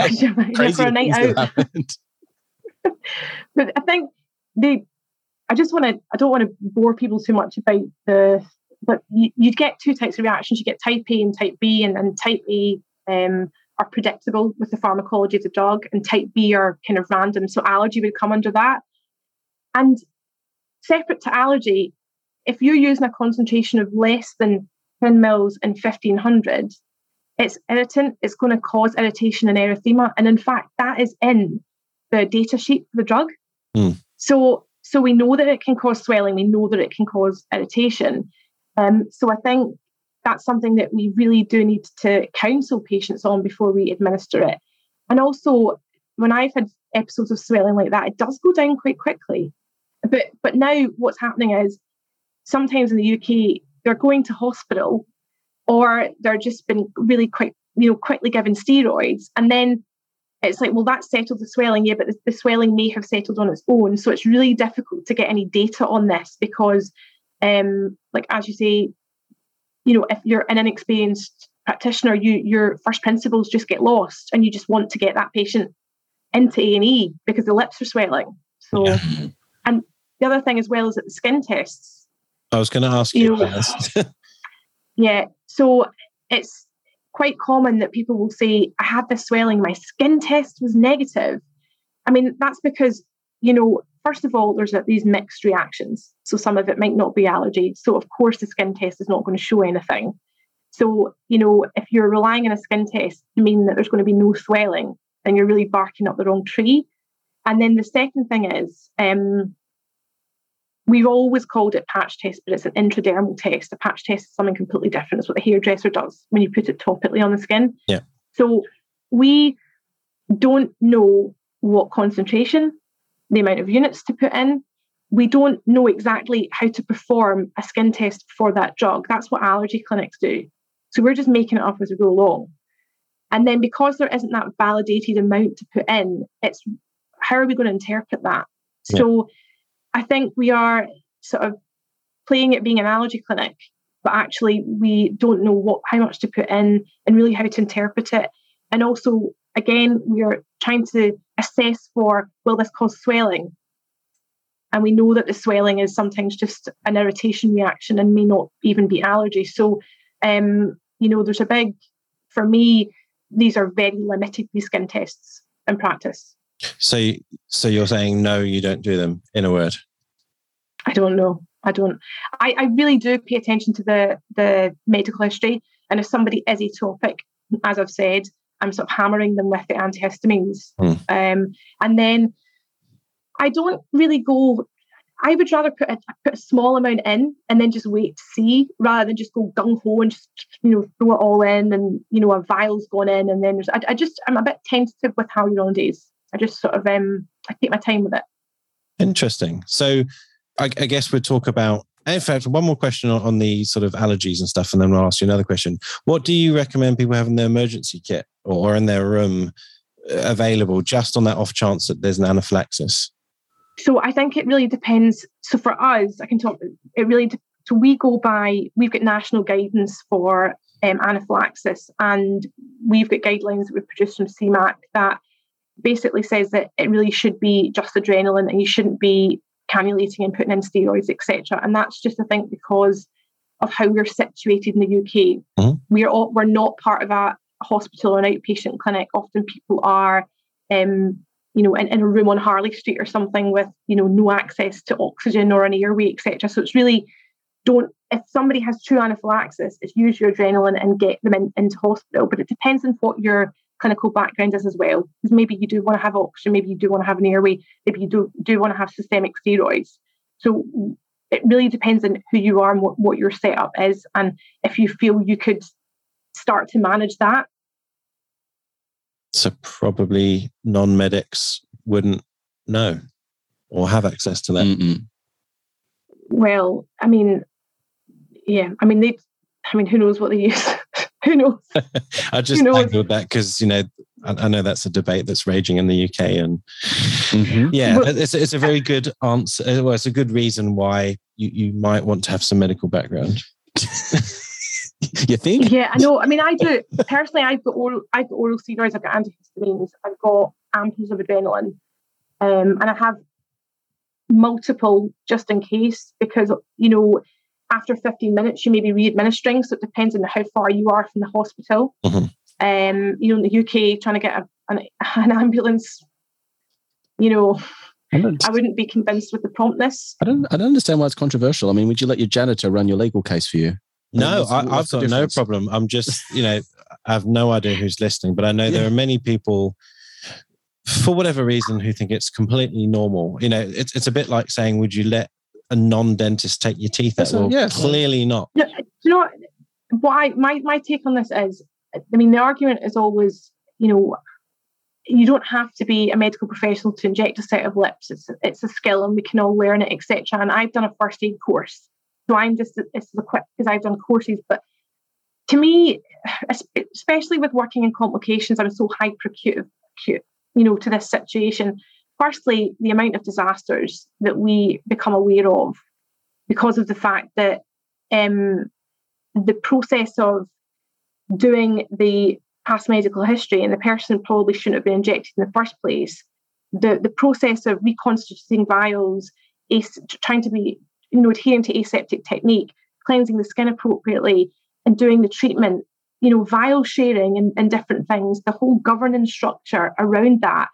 for a night out but i think the I just want to, I don't want to bore people too much about the, but you, would get two types of reactions. You get type A and type B, and, and type A um, are predictable with the pharmacology of the drug, and type B are kind of random. So allergy would come under that. And separate to allergy, if you're using a concentration of less than 10 mils in 1500, it's irritant, it's going to cause irritation and erythema. And in fact, that is in the data sheet for the drug. Mm. So so we know that it can cause swelling, we know that it can cause irritation. Um, so I think that's something that we really do need to counsel patients on before we administer it. And also, when I've had episodes of swelling like that, it does go down quite quickly. But but now what's happening is sometimes in the UK they're going to hospital or they're just been really quick, you know, quickly given steroids, and then it's like, well, that settled the swelling, yeah, but the, the, swelling may have settled on its own. So it's really difficult to get any data on this because, um, like as you say, you know, if you're an inexperienced practitioner, you your first principles just get lost, and you just want to get that patient into A and E because the lips are swelling. So, yeah. and the other thing as well is that the skin tests. I was going to ask you. you know, yeah, so it's quite common that people will say, I had this swelling, my skin test was negative. I mean, that's because, you know, first of all, there's these mixed reactions. So some of it might not be allergy. So, of course, the skin test is not going to show anything. So, you know, if you're relying on a skin test to mean that there's going to be no swelling, then you're really barking up the wrong tree. And then the second thing is, um, We've always called it patch test, but it's an intradermal test. A patch test is something completely different. It's what the hairdresser does when you put it topically on the skin. Yeah. So we don't know what concentration, the amount of units to put in. We don't know exactly how to perform a skin test for that drug. That's what allergy clinics do. So we're just making it up as we go along. And then because there isn't that validated amount to put in, it's how are we going to interpret that? Yeah. I think we are sort of playing at being an allergy clinic, but actually we don't know what how much to put in and really how to interpret it. And also, again, we are trying to assess for will this cause swelling? And we know that the swelling is sometimes just an irritation reaction and may not even be allergy. So, um, you know, there's a big, for me, these are very limited, these skin tests in practice. So, so you're saying no, you don't do them. In a word, I don't know. I don't. I, I really do pay attention to the the medical history, and if somebody is atopic, as I've said, I'm sort of hammering them with the antihistamines, mm. um, and then I don't really go. I would rather put a, put a small amount in and then just wait to see rather than just go gung ho and just you know throw it all in and you know a vial's gone in and then I, I just I'm a bit tentative with hyaluronidase. I just sort of um I take my time with it. Interesting. So I, I guess we'll talk about in fact, one more question on, on, the sort of allergies and stuff, and then I'll ask you another question. What do you recommend people have in their emergency kit or in their room uh, available just on that off chance that there's an anaphylaxis? So I think it really depends. So for us, I can talk, it really, so we go by, we've got national guidance for um, anaphylaxis, and we've got guidelines that we produce from CMAC that basically says that it really should be just adrenaline and you shouldn't be cannulating and putting in steroids, etc. And that's just I think because of how we're situated in the UK. Mm-hmm. We're all, we're not part of a hospital or an outpatient clinic. Often people are, um, you know, in, in a room on Harley Street or something with you know no access to oxygen or an airway, etc. So it's really don't if somebody has true anaphylaxis, it's use your adrenaline and get them in, into hospital. But it depends on what your clinical background is as well. Because maybe you do want to have oxygen, maybe you do want to have an airway, maybe you do, do want to have systemic steroids. So it really depends on who you are and what, what your setup is, and if you feel you could start to manage that. So probably non-medics wouldn't know or have access to that. Mm-mm. Well, I mean, yeah, I mean they, I mean, who knows what they use? who knows? I just Who knows? that because you know I, I know that's a debate that's raging in the UK, and Mhm. yeah, Well- it's, it's a very good answer. uh, Well, it's a good reason why you, you might want to have some medical background. You think? Yeah, I know. I mean, I do personally. I've got oral, I've got oral steroids. I've got antihistamines. I've got ampoules of adrenaline, um, and I have multiple just in case because you know after 15 minutes you may be re-administering, so it depends on how far you are from the hospital. Mhm. Um, you know, in the UK, trying to get a, an, an ambulance, you know, I I wouldn't be convinced with the promptness. I don't. I don't understand why it's controversial. I mean, would you let your janitor run your legal case for you? No, I, i've got no problem. I'm just, you know, I have no idea who's listening, but I know there are many people, for whatever reason, who think it's completely normal. You know, it's it's a bit like saying, would you let a non-dentist take your teeth out? Well, yeah. clearly not. No, do you know what? what I, my my take on this is, I mean, the argument is always, you know, you don't have to be a medical professional to inject a set of lips. It's it's a skill, and we can all learn it, etc. And I've done a first aid course, so I'm just this as equipped because I've done courses. But to me, especially with working in complications, I'm so hyper acute, acute, you know, to this situation. Firstly, the amount of disasters that we become aware of because of the fact that um, the process of doing the past medical history and the person probably shouldn't have been injected in the first place the the process of reconstituting vials as, trying to be you know adhering to aseptic technique cleansing the skin appropriately and doing the treatment you know vial sharing and, and different things the whole governance structure around that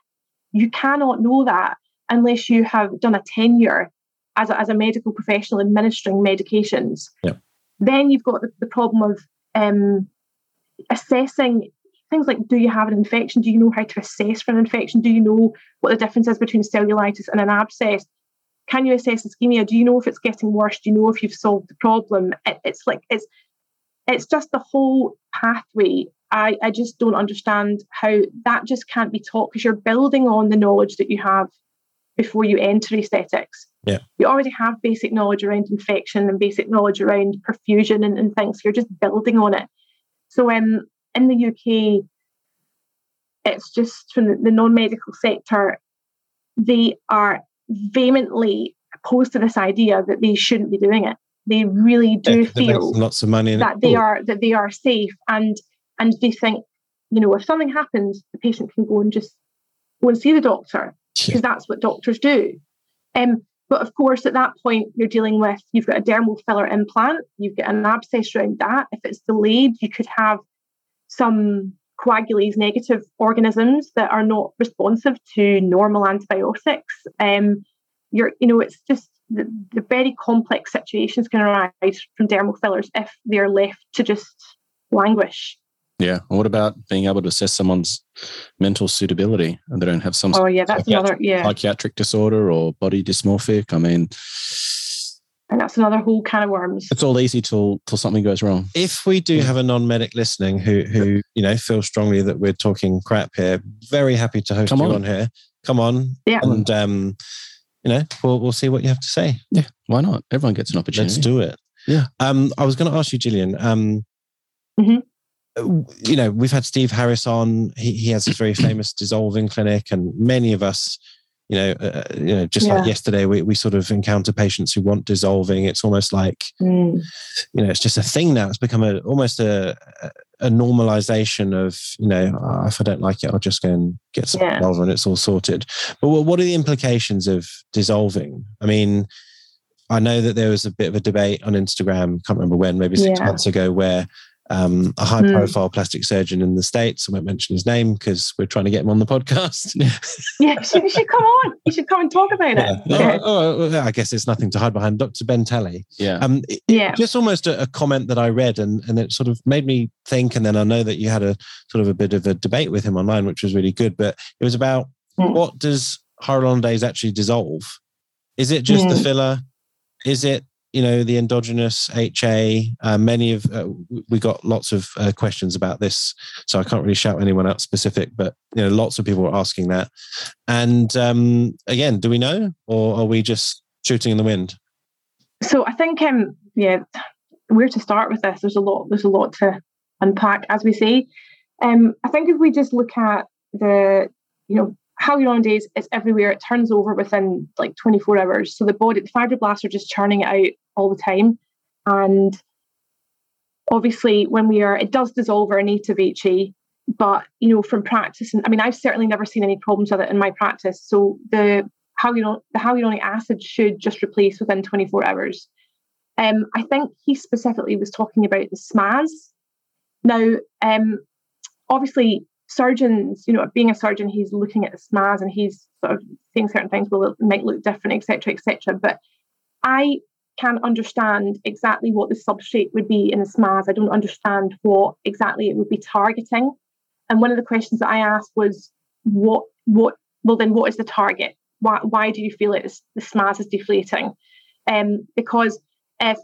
you cannot know that unless you have done a tenure as a, as a medical professional administering medications Yep. then you've got the, the problem of um, assessing things like do you have an infection? Do you know how to assess for an infection? Do you know what the difference is between cellulitis and an abscess? Can you assess ischemia? Do you know if it's getting worse? Do you know if you've solved the problem? It, it's like it's it's just the whole pathway. I, I just don't understand how that just can't be taught because you're building on the knowledge that you have before you enter aesthetics. Yeah. You already have basic knowledge around infection and basic knowledge around perfusion and, and things. You're just building on it. So um, in the UK, it's just from the, the non-medical sector, they are vehemently opposed to this idea that they shouldn't be doing it. They really do Yeah, feel lots of money in it. that they are that they are safe and and they think, you know, if something happens, the patient can go and just go and see the doctor because that's what doctors do. Um, but of course, at that point, you're dealing with you've got a dermal filler implant, you've got an abscess around that. If it's delayed, you could have some coagulase negative organisms that are not responsive to normal antibiotics. Um, you're, you know, it's just the, the very complex situations can arise from dermal fillers if they're left to just languish. Yeah. And what about being able to assess someone's mental suitability and they don't have some Oh yeah, that's psychiatric, another yeah, psychiatric disorder or body dysmorphic? I mean, and that's another whole can of worms. it's all easy till till something goes wrong. if we do have a non-medic listening who who you know feel strongly that we're talking crap here, very happy to host Come you on. on. here. Come on, Yeah. and um, you know we'll we'll see what you have to say. Yeah. Why not? Everyone gets an opportunity. Let's do it. Yeah. Um, I was going to ask you, Gillian. Um, Mhm. You know, we've had Steve Harris on. He he has this very famous dissolving clinic, and many of us. You know, uh, you know, just like yesterday, we, we sort of encounter patients who want dissolving. It's almost like Mm. you know, it's just a thing now. It's become a almost a a normalization of you know, "Ah, if I don't like it, I'll just go and get some Yeah. and it's all sorted. But what, what are the implications of dissolving? I mean, I know that there was a bit of a debate on Instagram. Can't remember when, maybe six Yeah. months ago, where um, a high profile mm. plastic surgeon in the States. I won't mention his name because we're trying to get him on the podcast. yeah, you should, should, come on. You should come and talk about it. Yeah. Oh, oh, I guess there's nothing to hide behind. Dr. Ben Talei. Yeah. Um, it, yeah. Just almost a, a, comment that I read and, and it sort of made me think. And then I know that you had a sort of a bit of a debate with him online, which was really good. But it was about mm. what does hyaluronidase actually dissolve? Is it just mm. the filler? Is it you know the endogenous HA. Uh, many of uh, we got lots of uh, questions about this, so I can't really shout anyone out specific, but you know lots of people were asking that. And um, again, do we know, or are we just shooting in the wind? So I think um yeah, where to start with this? There's a lot. There's a lot to unpack, as we say. Um, I think if we just look at the you know hyaluronidase is everywhere. It turns over within like 24 hours. So the body, the fibroblasts are just churning it out all the time. And obviously, when we are, it does dissolve our native HA, but you know, from practice, and I mean, I've certainly never seen any problems with it in my practice. So the hyaluronic, the hyaluronic acid should just replace within 24 hours. Um, I think he specifically was talking about the SMAS. Now, um, obviously, surgeons, you know, being a surgeon, he's looking at the SMAS and he's sort of saying certain things will might look different, etc., etc. But I can't understand exactly what the substrate would be in the SMAS. I don't understand what exactly it would be targeting. And one of the questions that I asked was, what, what, well, then what is the target? Why, why do you feel it is, the SMAS is deflating? Um, because if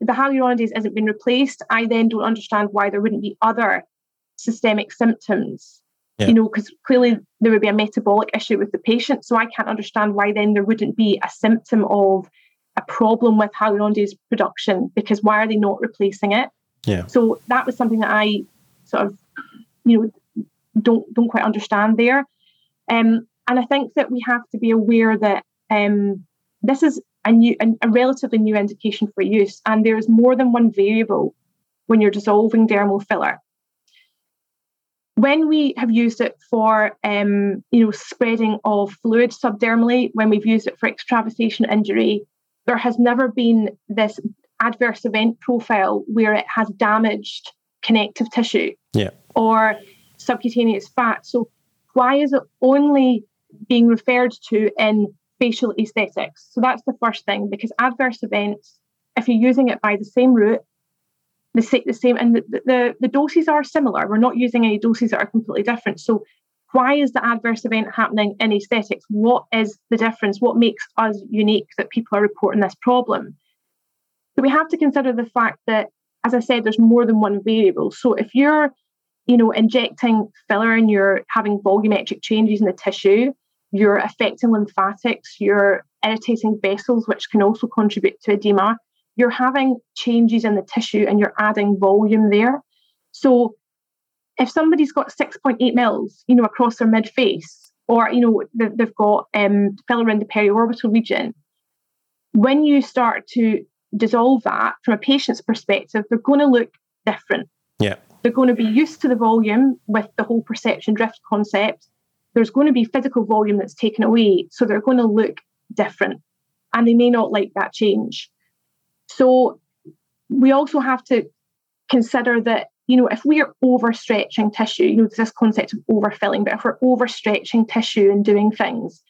the hyaluronidase isn't being replaced, I then don't understand why there wouldn't be other systemic symptoms. Yeah. You know, because clearly there would be a metabolic issue with the patient. So I can't understand why then there wouldn't be a symptom of a problem with hyaluronidase production because why are they not replacing it? Yeah. So that was something that I sort of, you know, don't don't quite understand there. Um, and I think that we have to be aware that um, this is a new a, a relatively new indication for use, and there is more than one variable when you're dissolving dermal filler when we have used it for um, you know spreading of fluid subdermally, when we've used it for extravasation injury, there has never been this adverse event profile where it has damaged connective tissue yeah. or subcutaneous fat. So why is it only being referred to in facial aesthetics? So that's the first thing because adverse events, if you're using it by the same route, the, the same, and the, the, the doses are similar. We're not using any doses that are completely different. So why is the adverse event happening in aesthetics? What is the difference? What makes us unique that people are reporting this problem? So we have to consider the fact that, as I said, there's more than one variable. So if you're, you know, injecting filler and you're having volumetric changes in the tissue, you're affecting lymphatics, you're irritating vessels, which can also contribute to edema you're having changes in the tissue and you're adding volume there. So if somebody's got 6.8 mils, you know, across their mid face, or you know, they've got um, filler in the periorbital region, when you start to dissolve that from a patient's perspective, they're going to look different. Yeah. They're going to be used to the volume with the whole perception drift concept. There's going to be physical volume that's taken away. So they're going to look different. And they may not like that change. So we also have to consider that, you know, if we are overstretching tissue, you know, this concept of overfilling, but if we're overstretching tissue and doing things,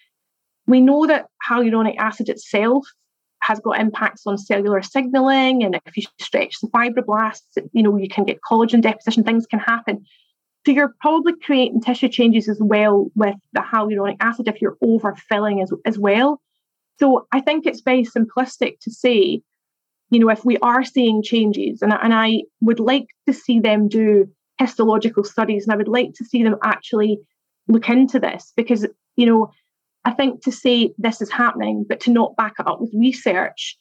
we know that hyaluronic acid itself has got impacts on cellular signaling. And if you stretch the fibroblasts, you know, you can get collagen deposition, things can happen. So you're probably creating tissue changes as well with the hyaluronic acid if you're overfilling as, as well. So I think it's very simplistic to say you know, if we are seeing changes, and, and I would like to see them do histological studies, and I would like to see them actually look into this because, you know, I think to say this is happening, but to not back it up with research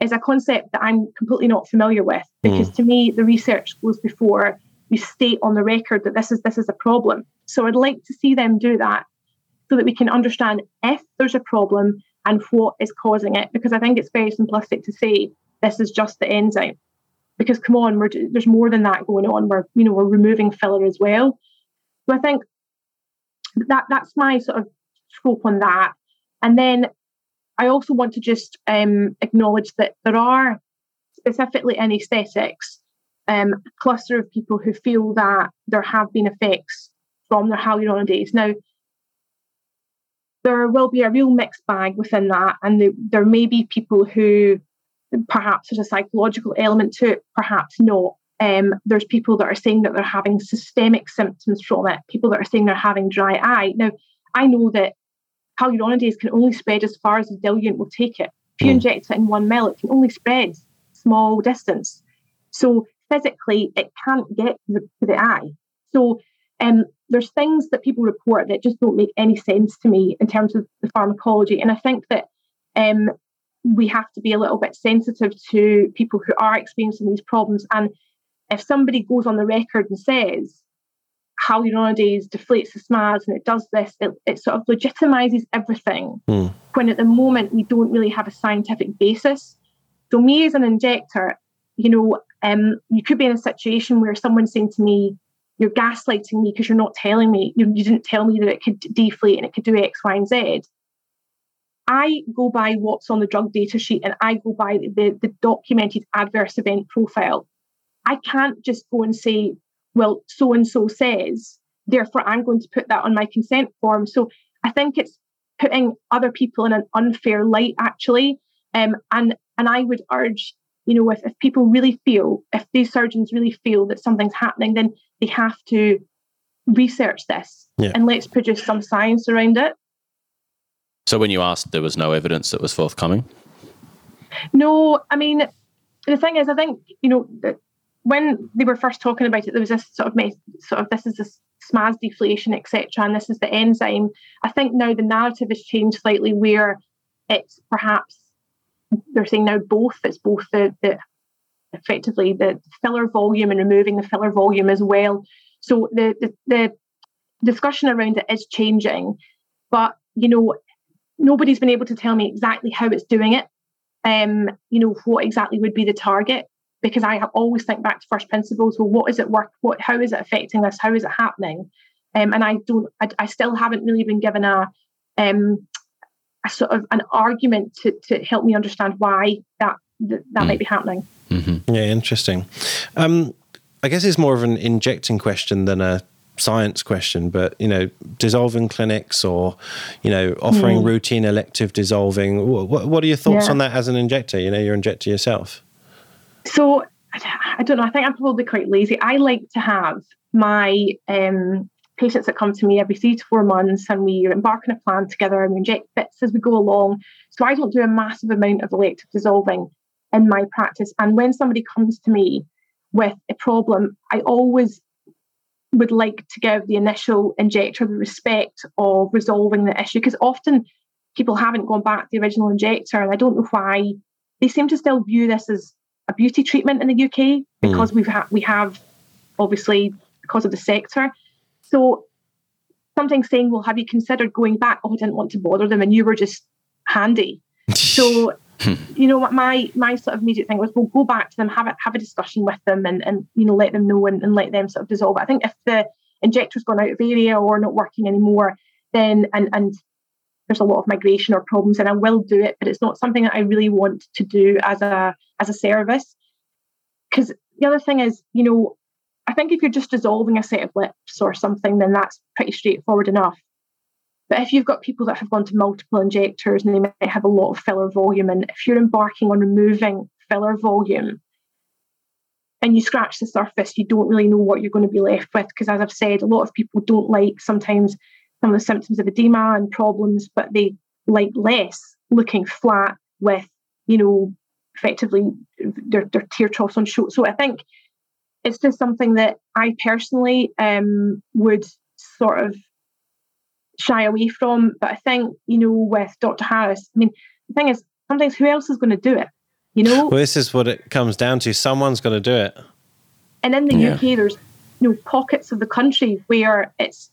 is a concept that I'm completely not familiar with because mm. to me the research goes before you state on the record that this is this is a problem. So I'd like to see them do that so that we can understand if there's a problem and what is causing it because I think it's very simplistic to say this is just the enzyme. Because come on, we're, there's more than that going on. We're you know we're removing filler as well. So I think that that's my sort of scope on that. And then I also want to just um, acknowledge that there are specifically in aesthetics um, a cluster of people who feel that there have been effects from their hyaluronidase. Now, there will be a real mixed bag within that, and the, there may be people who perhaps there's a psychological element to it, perhaps not. Um, there's people that are saying that they're having systemic symptoms from it, people that are saying they're having dry eye. Now, I know that hyaluronidase can only spread as far as the diluent will take it. If you mm. inject it in one mil, it can only spread small distance. So physically, it can't get to the, to the eye. So um, there's things that people report that just don't make any sense to me in terms of the pharmacology. And I think that um, we have to be a little bit sensitive to people who are experiencing these problems. And if somebody goes on the record and says, hyaluronidase deflates the SMAS and it does this, it, it sort of legitimizes everything. Mm. When at the moment we don't really have a scientific basis. So, me as an injector, you know, um, you could be in a situation where someone's saying to me, You're gaslighting me because you're not telling me, you, you didn't tell me that it could deflate and it could do X, Y, and Z. I go by what's on the drug data sheet and I go by the, the documented adverse event profile. I can't just go and say, well, so and so says, therefore I'm going to put that on my consent form. So I think it's putting other people in an unfair light, actually. Um, and and I would urge, you know, if, if people really feel, if these surgeons really feel that something's happening, then they have to research this yeah. and let's produce some science around it. So when you asked, there was no evidence that was forthcoming. No, I mean, the thing is, I think you know when they were first talking about it, there was this sort of sort of this is this SMAS deflation, etc., and this is the enzyme. I think now the narrative has changed slightly, where it's perhaps they're saying now both. It's both the, the effectively the filler volume and removing the filler volume as well. So the, the the discussion around it is changing, but you know nobody's been able to tell me exactly how it's doing it. Um, you know, what exactly would be the target? Because I have always think back to first principles. Well, what is it work? What how is it affecting us? How is it happening? Um, and I don't I, I, still haven't really been given a um a sort of an argument to to help me understand why that that, that mm. might be happening. Mm-hmm. Yeah, interesting. Um, I guess it's more of an injecting question than a science question, but you know, dissolving clinics or you know, offering mm. routine elective dissolving. What, what are your thoughts yeah. on that as an injector? You know, you're injector yourself. So I don't know. I think I'm probably quite lazy. I like to have my um, patients that come to me every three to four months, and we embark on a plan together and we inject bits as we go along. So I don't do a massive amount of elective dissolving in my practice. And when somebody comes to me with a problem, I always would like to give the initial injector the respect of resolving the issue because often people haven't gone back to the original injector and I don't know why they seem to still view this as a beauty treatment in the UK hmm. because mm. we've had we have obviously because of the sector. So something saying, Well, have you considered going back? Oh, I didn't want to bother them and you were just handy. so Hmm. you know, what my my sort of immediate thing was, we'll go back to them, have a have a discussion with them, and and you know, let them know and, and let them sort of dissolve. I think if the injector's gone out of area or not working anymore, then and and there's a lot of migration or problems, and I will do it, but it's not something that I really want to do as a as a service. Because the other thing is, you know, I think if you're just dissolving a set of lips or something, then that's pretty straightforward enough. But if you've got people that have gone to multiple injectors and they might have a lot of filler volume, and if you're embarking on removing filler volume and you scratch the surface, you don't really know what you're going to be left with. Because as I've said, a lot of people don't like sometimes some of the symptoms of edema and problems, but they like less looking flat with, you know, effectively their, their tear troughs on show. So I think it's just something that I personally um, would sort of shy away from. But I think, you know, with Dr. Harris, I mean, the thing is, sometimes who else is going to do it? You know? Well, this is what it comes down to. Someone's going to do it. And in the yeah. UK, there's you know pockets of the country where it's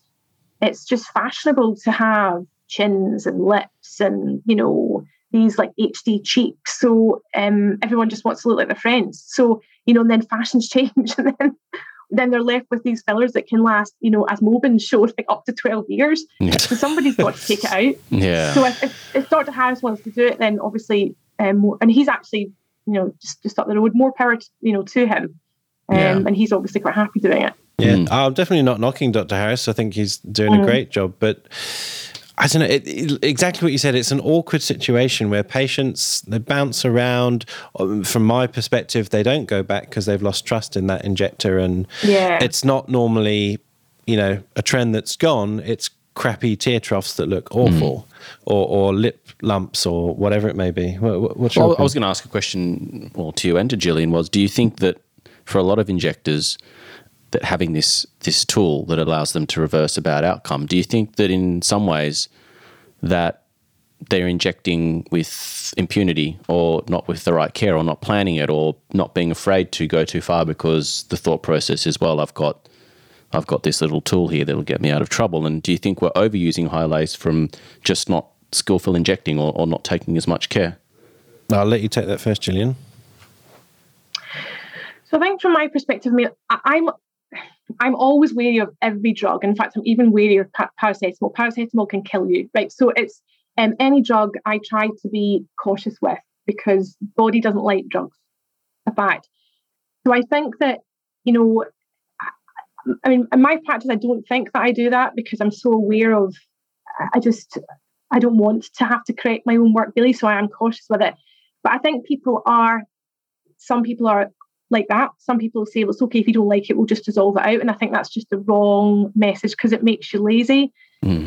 it's just fashionable to have chins and lips and you know these like HD cheeks. So um, everyone just wants to look like their friends. So you know, and then fashions change, and then then they're left with these fillers that can last, you know, as Mobin showed, like up to 12 years. So somebody's got to take it out. Yeah. So if, if, if, Dr. Harris wants to do it, then obviously, um, and he's actually, you know, just, just up the road, more power, to, you know, to him. Um, Yeah. And he's obviously quite happy doing it. Yeah, Mm. I'm definitely not knocking Dr. Harris. I think he's doing a great job, but I don't know it, it- exactly what you said. It's an awkward situation where patients they bounce around. Um, From my perspective, they don't go back because they've lost trust in that injector, and Yeah. it's not normally, you know, a trend that's gone. It's crappy tear troughs that look awful, or, or lip lumps, or whatever it may be. What, what- what's your I was going to ask a question, well, to you and to Gillian was: Do you think that for a lot of injectors, that having this this tool that allows them to reverse a bad outcome, do you think that in some ways that they're injecting with impunity or not with the right care or not planning it or not being afraid to go too far because the thought process is well I've got I've got this little tool here that'll get me out of trouble? And do you think we're overusing Hyalase from just not skillful injecting or, or not taking as much care? I'll let you take that first, Gillian. So I think from my perspective, I mean, I'm I'm always wary of every drug. In fact, I'm even wary of pa- paracetamol. Paracetamol can kill you, right? So it's um, any drug I try to be cautious with because body doesn't like drugs. A fact. So I think that you know, I- mean, in my practice, I don't think that I do that because I'm so aware of. I just I don't want to have to correct my own work daily, so I am cautious with it. But I think people are. Some people are like that. Some people say, well, it's okay if you don't like it, we'll just dissolve it out. And I think that's just the wrong message because it makes you lazy.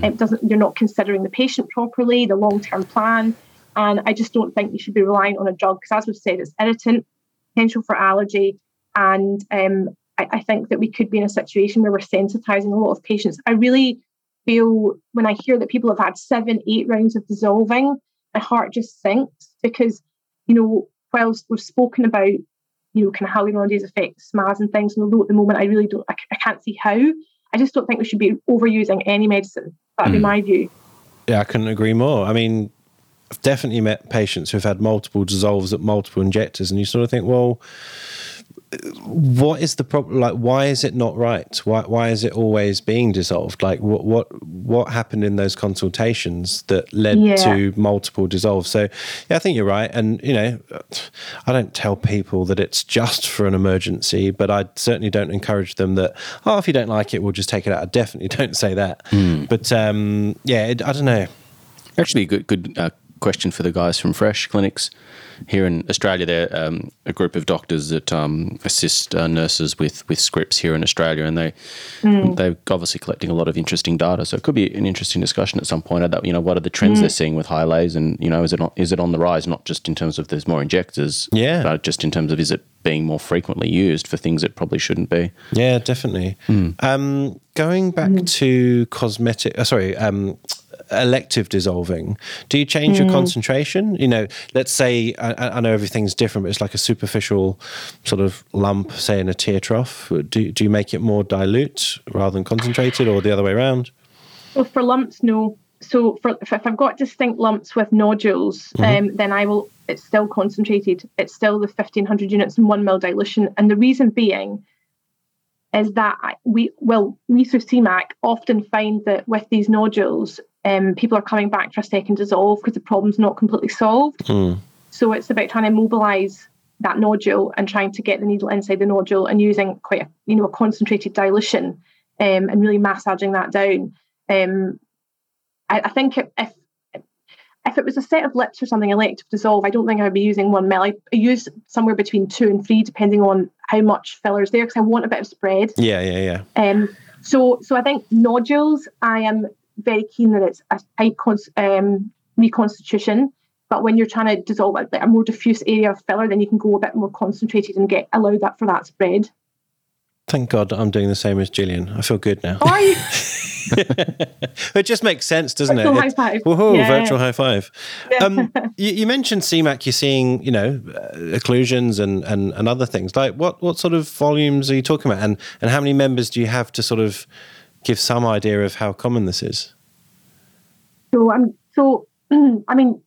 It doesn't, you're not considering the patient properly, the long term plan. And I just don't think you should be relying on a drug because, as we've said, it's irritant, potential for allergy. And um, I, I think that we could be in a situation where we're sensitizing a lot of patients. I really feel when I hear that people have had seven, eight rounds of dissolving, my heart just sinks because, you know, whilst we've spoken about you know, kind of hyaluronidase affect SMAs and things. And although at the moment I really don't, I, I can't see how. I just don't think we should be overusing any medicine. That'd be hmm. my view. Yeah, I couldn't agree more. I mean, I've definitely met patients who've had multiple dissolves at multiple injectors, and you sort of think, well, what is the problem? Like, why is it not right? Why why is it always being dissolved? Like, what what what happened in those consultations that led Yeah. to multiple dissolves? So, yeah, I think you're right. And you know, I don't tell people that it's just for an emergency, but I certainly don't encourage them that oh, if you don't like it, we'll just take it out. I definitely don't say that. But um, yeah, it, I don't know. Actually, good good uh, question for the guys from Fresh Clinics here in Australia. They're um, a group of doctors that um, assist uh, nurses with with scripts here in Australia, and they they're obviously collecting a lot of interesting data. So it could be an interesting discussion at some point about you know what are the trends they're seeing with Hyalase, and you know is it on, is it on the rise? Not just in terms of there's more injectors, Yeah. but just in terms of is it being more frequently used for things it probably shouldn't be. Yeah, definitely. Um, going back to cosmetic, uh, sorry, um, elective dissolving. Do you change your concentration? You know, let's say I, I know everything's different, but it's like a superficial sort of lump, say in a tear trough. Do do you make it more dilute rather than concentrated, or the other way around? So for lumps, no. So for if, I've got distinct lumps with nodules, um, then I will. It's still concentrated. It's still the fifteen hundred units and one mil dilution. And the reason being is that we well we through CMAC often find that with these nodules, um, people are coming back for a second dissolve because the problem's not completely solved. So it's about trying to mobilize that nodule and trying to get the needle inside the nodule and using quite a you know a concentrated dilution um, and really massaging that down. Um, I, I think if, if if it was a set of lips or something elective dissolve, I don't think I would be using one mil. I I use somewhere between two and three, depending on how much filler's there, because I want a bit of spread. Yeah, yeah, yeah. Um, so, so I think nodules, I am very keen that it's a tight cons- um, reconstitution. But when you're trying to dissolve a, a more diffuse area of filler, then you can go a bit more concentrated and get allow that for that spread. Thank God I'm doing the same as Gillian. I feel good now. Are you? It just makes sense, doesn't Virtual it? high five. Woohoo, Yeah. virtual high five. Um, you, you mentioned CMAC, you're seeing, you know, uh, occlusions and, and, and other things. Like what, what sort of volumes are you talking about? And, and how many members do you have to sort of give some idea of how common this is? So um, so I mean,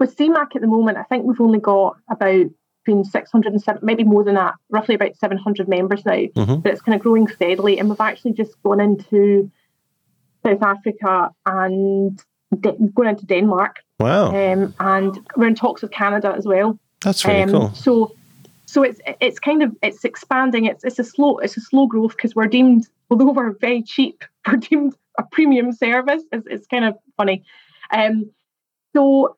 with CMAC at the moment, I think we've only got about between 600 and seven, maybe more than that, roughly about 700 members now. Mhm. But it's kind of growing steadily, and we've actually just gone into South Africa and De- going into Denmark, Wow, um, and we're in talks with Canada as well. that's really Um, cool. So, so it's it's kind of it's expanding. It's it's a slow it's a slow growth because we're deemed although we're very cheap, we're deemed a premium service. It's, it's kind of funny. Um, so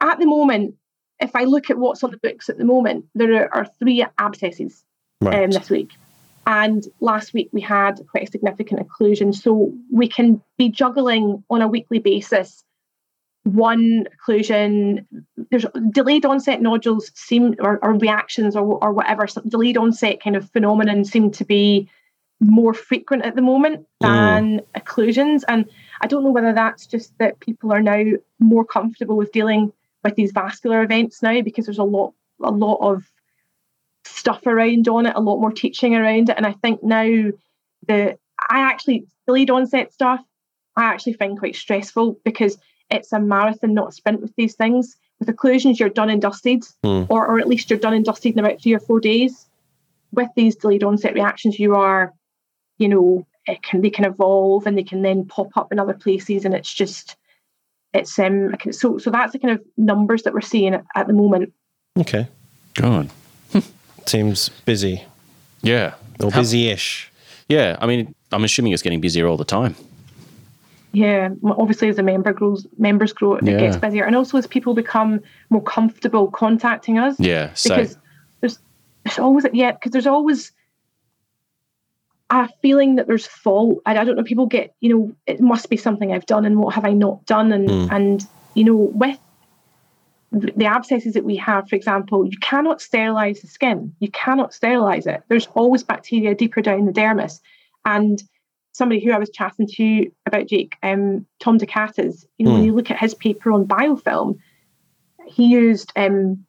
at the moment, if I look at what's on the books at the moment, there are, three abscesses right. um, this week. And last week we had quite a significant occlusion. So we can be juggling on a weekly basis one occlusion. There's delayed onset nodules seem or, or reactions or, or whatever, delayed onset kind of phenomenon seem to be more frequent at the moment than mm. occlusions. And I don't know whether that's just that people are now more comfortable with dealing with these vascular events now because there's a lot a lot of stuff around on it, a lot more teaching around it. And I think now the I actually delayed onset stuff I actually find quite stressful because it's a marathon, not a sprint with these things. With occlusions, you're done and dusted, mm. or, or at least you're done and dusted in about three or four days. With these delayed onset reactions, you are, you know, it can they can evolve and they can then pop up in other places, and it's just, it's um. So so that's the kind of numbers that we're seeing at, at the moment. Okay, go on. Seems busy. Yeah, or busy-ish. Yeah, I mean, I'm assuming it's getting busier all the time. Yeah, obviously, as a member grows, members grow, it yeah. gets busier, and also as people become more comfortable contacting us. Yeah, because there's there's always yeah, because there's always a feeling that there's fault. I, I don't know. People get you know it must be something I've done, and what have I not done, and mm. and you know with the abscesses that we have, for example, you cannot sterilize the skin. You cannot sterilize it. There's always bacteria deeper down the dermis, and somebody who I was chatting to about Jake, um, Tom Decates, you know, mm. when hmm. you look at his paper on biofilm, he used um,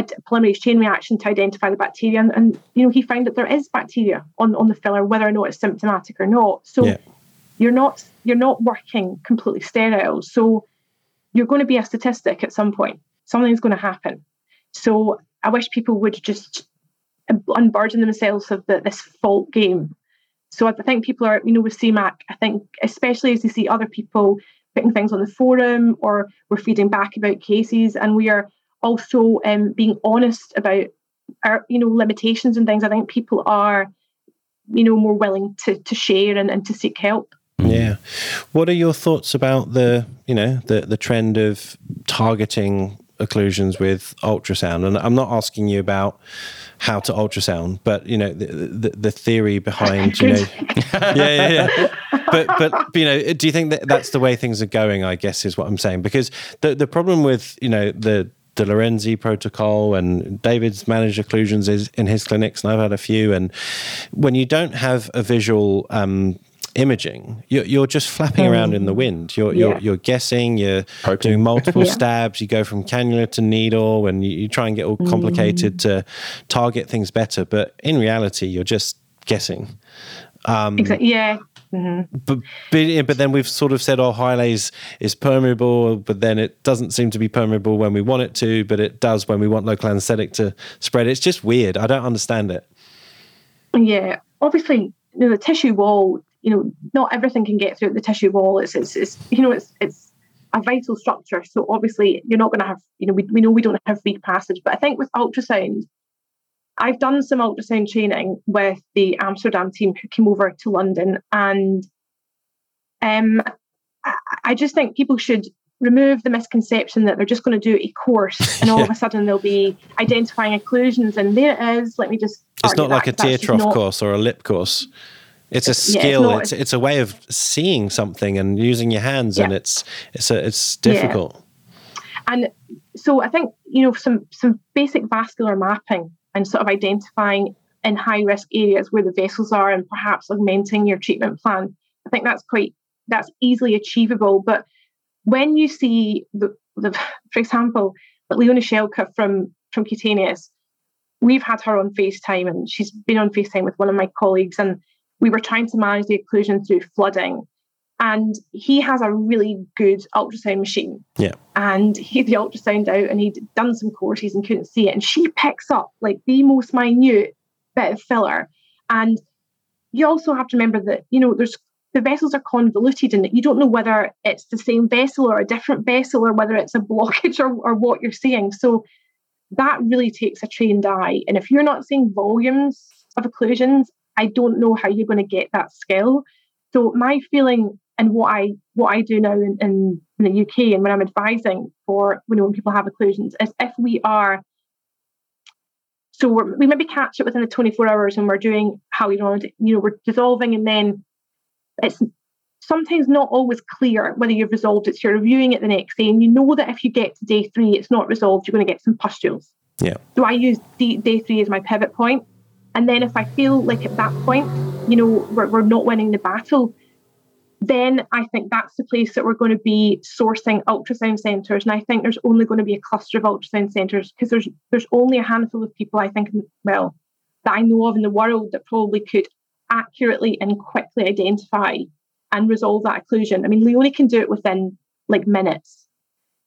a polymerase chain reaction to identify the bacteria, and, and, you know he found that there is bacteria on, on the filler, whether or not it's symptomatic or not. So yeah. you're not you're not working completely sterile. So you're going to be a statistic at some point. Something's going to happen. So I wish people would just unburden themselves of the, this fault game so I think people are, you know, with CMAC, I think especially as you see other people putting things on the forum or we're feeding back about cases and we are also um, being honest about our, you know, limitations and things. I think people are, you know, more willing to to share and, and to seek help. Yeah. What are your thoughts about the, you know, the the trend of targeting occlusions with ultrasound? And I'm not asking you about how to ultrasound, but you know the the, the theory behind you know yeah yeah yeah. But but you know, do you think that that's the way things are going? I guess is what I'm saying because the the problem with you know the DeLorenzi protocol and David's managed occlusions is in his clinics, and I've had a few. And when you don't have a visual um, imaging, you're, you're just flapping mm. around in the wind. You're yeah. you're, you're, guessing. You're Poking. doing multiple yeah. stabs. You go from cannula to needle, and you, you try and get all complicated mm. to target things better. But in reality, you're just guessing. Um, exactly. Yeah. Mm-hmm. But, but but then we've sort of said, oh, Hyalase is permeable, but then it doesn't seem to be permeable when we want it to, but it does when we want local anesthetic to spread. It's just weird. I don't understand it. Yeah, obviously, you know, the tissue wall you know, not everything can get through the tissue wall. It's, it's, it's you know, it's, it's a vital structure. So obviously, you're not going to have, you know, we, we know we don't have free passage. But I think with ultrasound, I've done some ultrasound training with the Amsterdam team who came over to London, and um, I, just think people should remove the misconception that they're just going to do a course and all yeah. of a sudden they'll be identifying occlusions and there it is. Let me just. It's not like a tear trough not, course or a lip course. It's a skill. Yeah, it's, it's, it's a way of seeing something and using your hands, yeah. and it's it's a, it's difficult. And so I think you know some some basic vascular mapping and sort of identifying in high risk areas where the vessels are, and perhaps augmenting your treatment plan. I think that's quite that's easily achievable. But when you see the, the for example, Leonie Schelke from from Cutaneous, we've had her on FaceTime and she's been on FaceTime with one of my colleagues and we were trying to manage the occlusion through flooding. And he has a really good ultrasound machine. Yeah. And he had the ultrasound out and he'd done some courses and couldn't see it. And she picks up like the most minute bit of filler. And you also have to remember that, you know, there's the vessels are convoluted and you don't know whether it's the same vessel or a different vessel or whether it's a blockage or, or what you're seeing. So that really takes a trained eye. And if you're not seeing volumes of occlusions, I don't know how you're going to get that skill. So my feeling and what I what I do now in, in, in the UK and when I'm advising for you know, when people have occlusions is if we are so we maybe catch it within the 24 hours and we're doing how you know you know we're dissolving and then it's sometimes not always clear whether you've resolved it. So you're reviewing it the next day, and you know that if you get to day three, it's not resolved, you're going to get some pustules. Yeah. So I use day, day three as my pivot point. And then if I feel like at that point, you know, we're, we're not winning the battle, then I think that's the place that we're going to be sourcing ultrasound centres. And I think there's only going to be a cluster of ultrasound centres because there's there's only a handful of people I think, well, that I know of in the world that probably could accurately and quickly identify and resolve that occlusion. I mean, Leonie can do it within like minutes.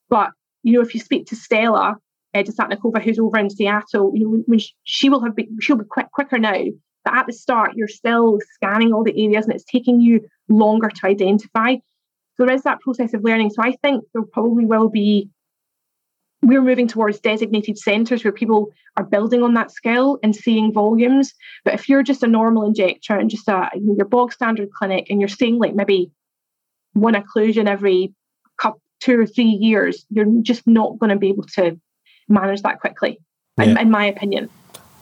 But, you know, if you speak to Stella uh, Desyatnikova, who's over in Seattle, you know, when she, she will have been, she'll be quick, quicker now. But at the start, you're still scanning all the areas and it's taking you longer to identify. So there is that process of learning. So I think there probably will be we're moving towards designated centres where people are building on that skill and seeing volumes. But if you're just a normal injector and just a you know, your bog standard clinic and you're seeing like maybe one occlusion every couple, two or three years, you're just not going to be able to manage that quickly, yeah. in, in, my opinion.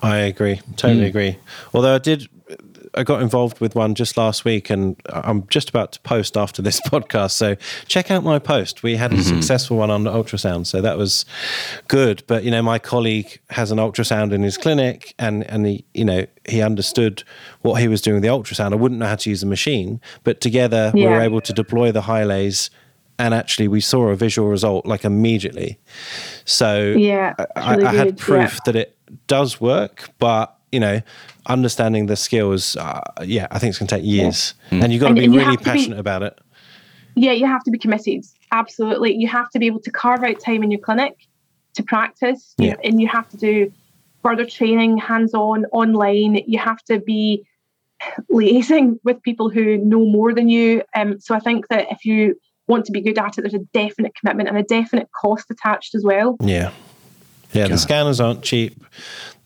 I agree, totally mm. agree. Although I did I got involved with one just last week, and I'm just about to post after this podcast. So check out my post. We had a mm-hmm. successful one on ultrasound, so that was good. But you know, my colleague has an ultrasound in his clinic, and and he you know he understood what he was doing with the ultrasound. I wouldn't know how to use the machine, but together yeah. we were able to deploy the Hyalase and actually we saw a visual result like immediately. So yeah, I, I, had proof yeah. that it does work, but you know, understanding the skills, uh, yeah, I think it's going to take years, yeah. mm. and you've got to be really passionate be, about it. Yeah, you have to be committed. Absolutely, you have to be able to carve out time in your clinic to practice, yeah. and you have to do further training, hands-on, online. You have to be liaising with people who know more than you. Um, so I think that if you want to be good at it, there's a definite commitment and a definite cost attached as well. Yeah. Yeah, the scanners aren't cheap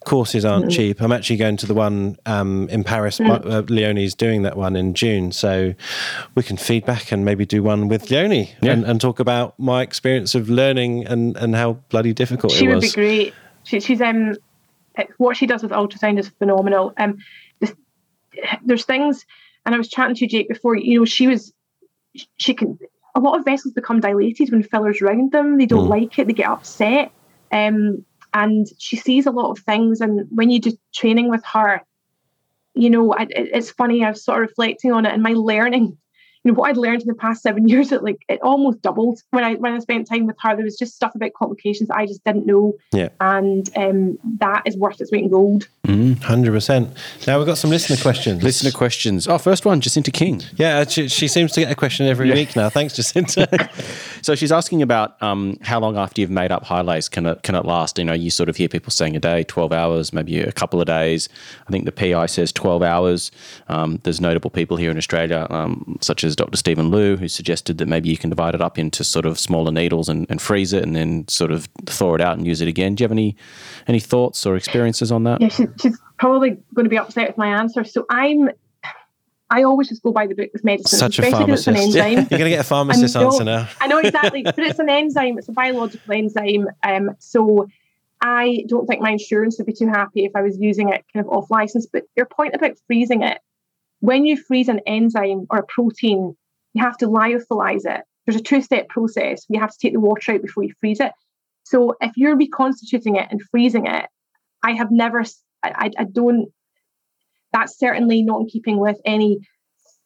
courses aren't mm. cheap. I'm actually going to the one um, in Paris. Mm. Uh, Leonie's doing that one in June, so we can feedback and maybe do one with Leonie yeah. and, and, talk about my experience of learning and, and how bloody difficult she it was. She would be great. She, she's um, what she does with ultrasound is phenomenal. Um, this, there's things, and I was chatting to Jake before. You know, she was she can. A lot of vessels become dilated when fillers round them. They don't mm. like it. They get upset. Um, and she sees a lot of things. And when you do training with her, you know, it, it's funny. I was sort of reflecting on it, and my learning you know what I'd learned in the past seven years, it like it almost doubled when I when I spent time with her. There was just stuff about complications I just didn't know, yeah, and um, that is worth its weight in gold. Mm, hundred percent. Now we've got some listener questions. Listener questions. Oh, first one, Jacinta King. Yeah, she, she seems to get a question every yeah. week now. Thanks, Jacinta. so she's asking about um, how long after you've made up Hyalase can it can it last? You know, you sort of hear people saying a day, twelve hours, maybe a couple of days. I think the PI says twelve hours. Um, there's notable people here in Australia, um, such as Dr. Steven Liew, who suggested that maybe you can divide it up into sort of smaller needles and, and freeze it and then sort of thaw it out and use it again. Do you have any any thoughts or experiences on that? Yeah, she, she's probably going to be upset with my answer. So I'm I always just go by the book with medicine. Such a pharmacist. It's an enzyme. You're going to get a pharmacist answer now. I know exactly, but it's an enzyme. It's a biological enzyme. Um, so I don't think my insurance would be too happy if I was using it kind of off license. But your point about freezing it, when you freeze an enzyme or a protein, you have to lyophilize it. There's a two step process. You have to take the water out before you freeze it. So if you're reconstituting it and freezing it, I have never, I, I don't, that's certainly not in keeping with any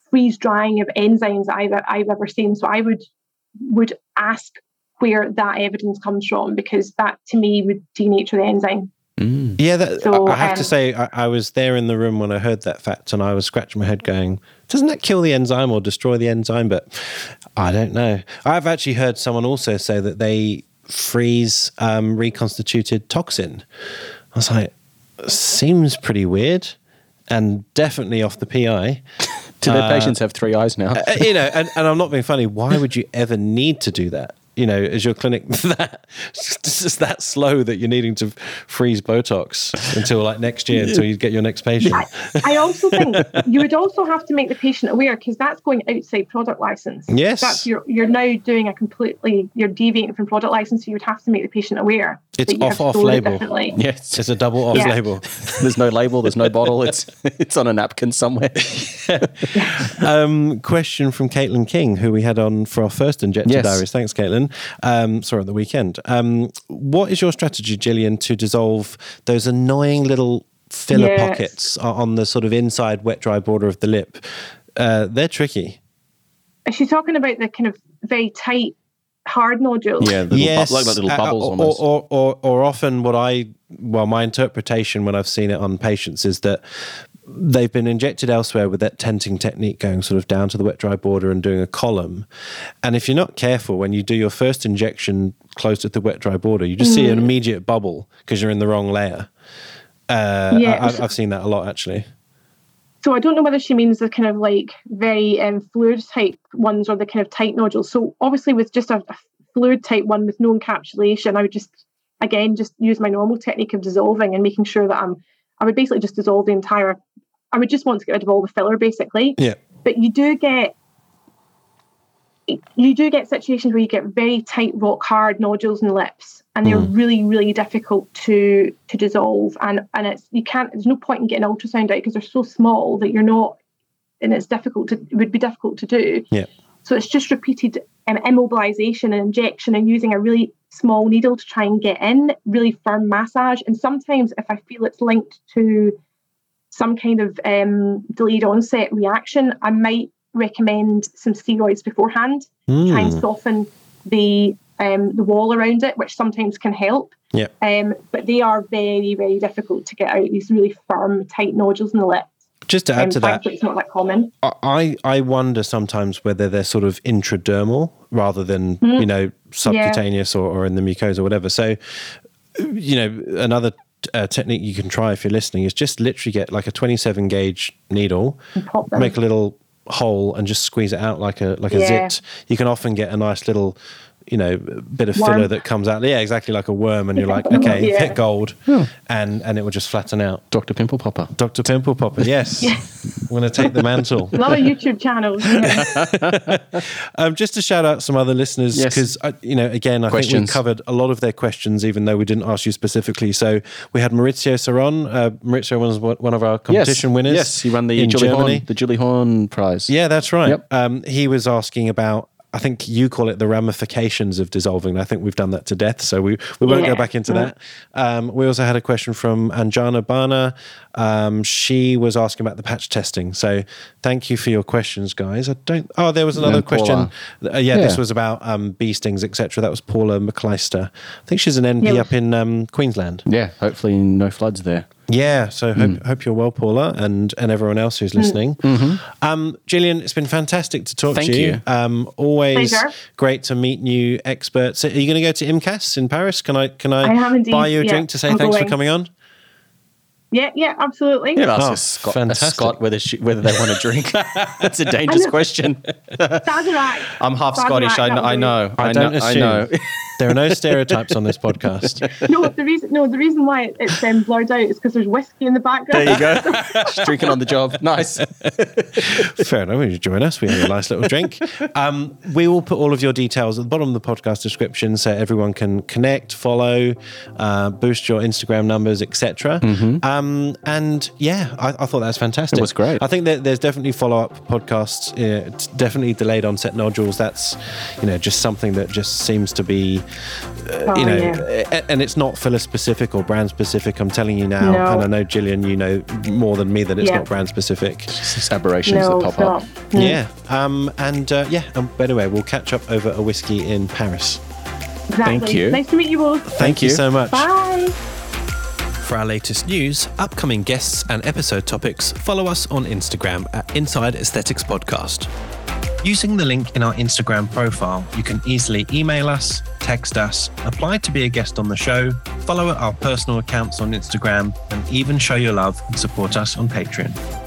freeze drying of enzymes I've, I've ever seen. So I would would ask where that evidence comes from because that to me would denature the enzyme. Mm. Yeah, that, so, I have um, to say, I, I, was there in the room when I heard that fact, and I was scratching my head, going, "Doesn't that kill the enzyme or destroy the enzyme?" But I don't know. I've actually heard someone also say that they freeze um, reconstituted toxin. I was like, seems pretty weird, and definitely off the PI. Do their uh, patients have three eyes now? Uh, you know, and, and I'm not being funny. Why would you ever need to do that? You know, is your clinic that just that slow that you're needing to freeze Botox until like next year until you get your next patient? I, I also think you would also have to make the patient aware because that's going outside product license. Yes. That's you're you're now doing a completely you're deviating from product license, so you would have to make the patient aware. It's off- off sold it label. differently. Yes. It's a double off Yeah. label. There's no label. There's no bottle. It's it's on a napkin somewhere. Um, question from Caitlin King, who we had on for our first Injector Yes. Diaries. Thanks, Caitlin. Um, sorry, at the weekend. Um, what is your strategy, Gillian, to dissolve those annoying little filler Yes. pockets on the sort of inside wet dry border of the lip? Uh, they're tricky. Is she talking about the kind of very tight, hard nodules? Yeah, the little bu- like the little uh, bubbles or, almost. Or, or, or often what I, well, my interpretation when I've seen it on patients is that they've been injected elsewhere with that tenting technique going sort of down to the wet dry border and doing a column. And if you're not careful, when you do your first injection close to the wet dry border, you just see Mm. an immediate bubble because you're in the wrong layer. Uh, Yeah. I, I've, I've seen that a lot actually. So I don't know whether she means the kind of like very um, fluid type ones or the kind of tight nodules. So obviously with just a, a fluid type one with no encapsulation, I would just again just use my normal technique of dissolving and making sure that I'm I would basically just dissolve the entire I would just want to get rid of all the filler basically. Yeah. But you do get you do get situations where you get very tight rock hard nodules and lips and they're mm. really really difficult to to dissolve and and it's you can't there's no point in getting ultrasound out because they're so small that you're not and it's difficult to it would be difficult to do Yeah. So it's just repeated um, immobilization and injection and using a really small needle to try and get in really firm massage and sometimes if i feel it's linked to some kind of um, delayed onset reaction i might recommend some steroids beforehand to try and Mm. soften the um, the wall around it, which sometimes can help. Yeah. Um, but they are very, very difficult to get out. These really firm, tight nodules in the lip. Just to add Um, to that, it's not that common. I I wonder sometimes whether they're sort of intradermal rather than Mm. you know subcutaneous or, or in the mucosa or whatever. So you know another uh, technique you can try if you're listening is just literally get like a 27 gauge needle, And pop them. make a little hole and just squeeze it out like a like a Yeah. zit. You can often get a nice little you know bit of Worm. filler that comes out. Yeah, exactly like a worm, and you're like, okay, Yeah. hit gold, and and it will just flatten out. Dr. Pimple Popper. Dr. Pimple Popper, yes, I'm going to take the mantle. Another YouTube channel. Yeah. Um, just to shout out some other listeners Yes. because you know again I think we covered a lot of their questions even though we didn't ask you specifically. So we had Maurizio Saron. Uh, Maurizio was one one of our competition yes. winners. Yes, he won the in Julie Germany. Horn, the Julie Horn prize. Yeah, that's right. Yep. Um, he was asking about. I think you call it the ramifications of dissolving. I think we've done that to death, so we, we won't go back into that. Um, we also had a question from Anjana Bana. Um, she was asking about the patch testing. So thank you for your questions, guys. I don't. Oh, there was another question. Uh, yeah, this was about um, bee stings, etc. That was Paula McCleister. I think she's an NP Yeah. up in um, Queensland. Yeah, hopefully no floods there. Yeah, so hope, Mm. hope you're well, Paula, and and everyone else who's listening. Um, Gillian, it's been fantastic to talk Mm-hmm. Thank to you. you. Um, always Pleasure. great to meet new experts. Are you going to go to IMCAS in Paris? Can I can I, I buy you a yeah, drink to say I'm thanks for coming on? Yeah, yeah, absolutely. Yeah, ask Oh, a Scot, a fantastic. Scot whether she, whether they want a drink. That's a dangerous know. question. Sazerac. I'm half Sazerac, Scottish. I, that know- I know. I, I don't know. assume. I know. there are no stereotypes on this podcast. No, the reason no, the reason why it's um, blurred out is because there's whiskey in the background. There you go. Just drinking on the job. Nice. Fair enough. You join us. We have a nice little drink. Um, we will put all of your details at the bottom of the podcast description so everyone can connect, follow, uh, boost your Instagram numbers, etc. Um, and yeah, I, I thought that was fantastic. It was great. I think that there's definitely follow up podcasts. Uh, it's definitely delayed onset nodules. That's you know just something that just seems to be Oh, you know, yeah. and it's not filler specific or brand specific. I'm telling you now, No. and I know Gillian, you know more than me that it's Yeah. not brand specific. Just aberrations No, that pop up. Mm. Yeah. Um, and uh, yeah, um, by the way, we'll catch up over a whiskey in Paris. Exactly. Thank you. Nice to meet you both. Thank, you you. so much. Bye. For our latest news, upcoming guests, and episode topics, follow us on Instagram at Inside Aesthetics Podcast. Using the link in our Instagram profile, you can easily email us, text us, apply to be a guest on the show, follow our personal accounts on Instagram, and even show your love and support us on Patreon.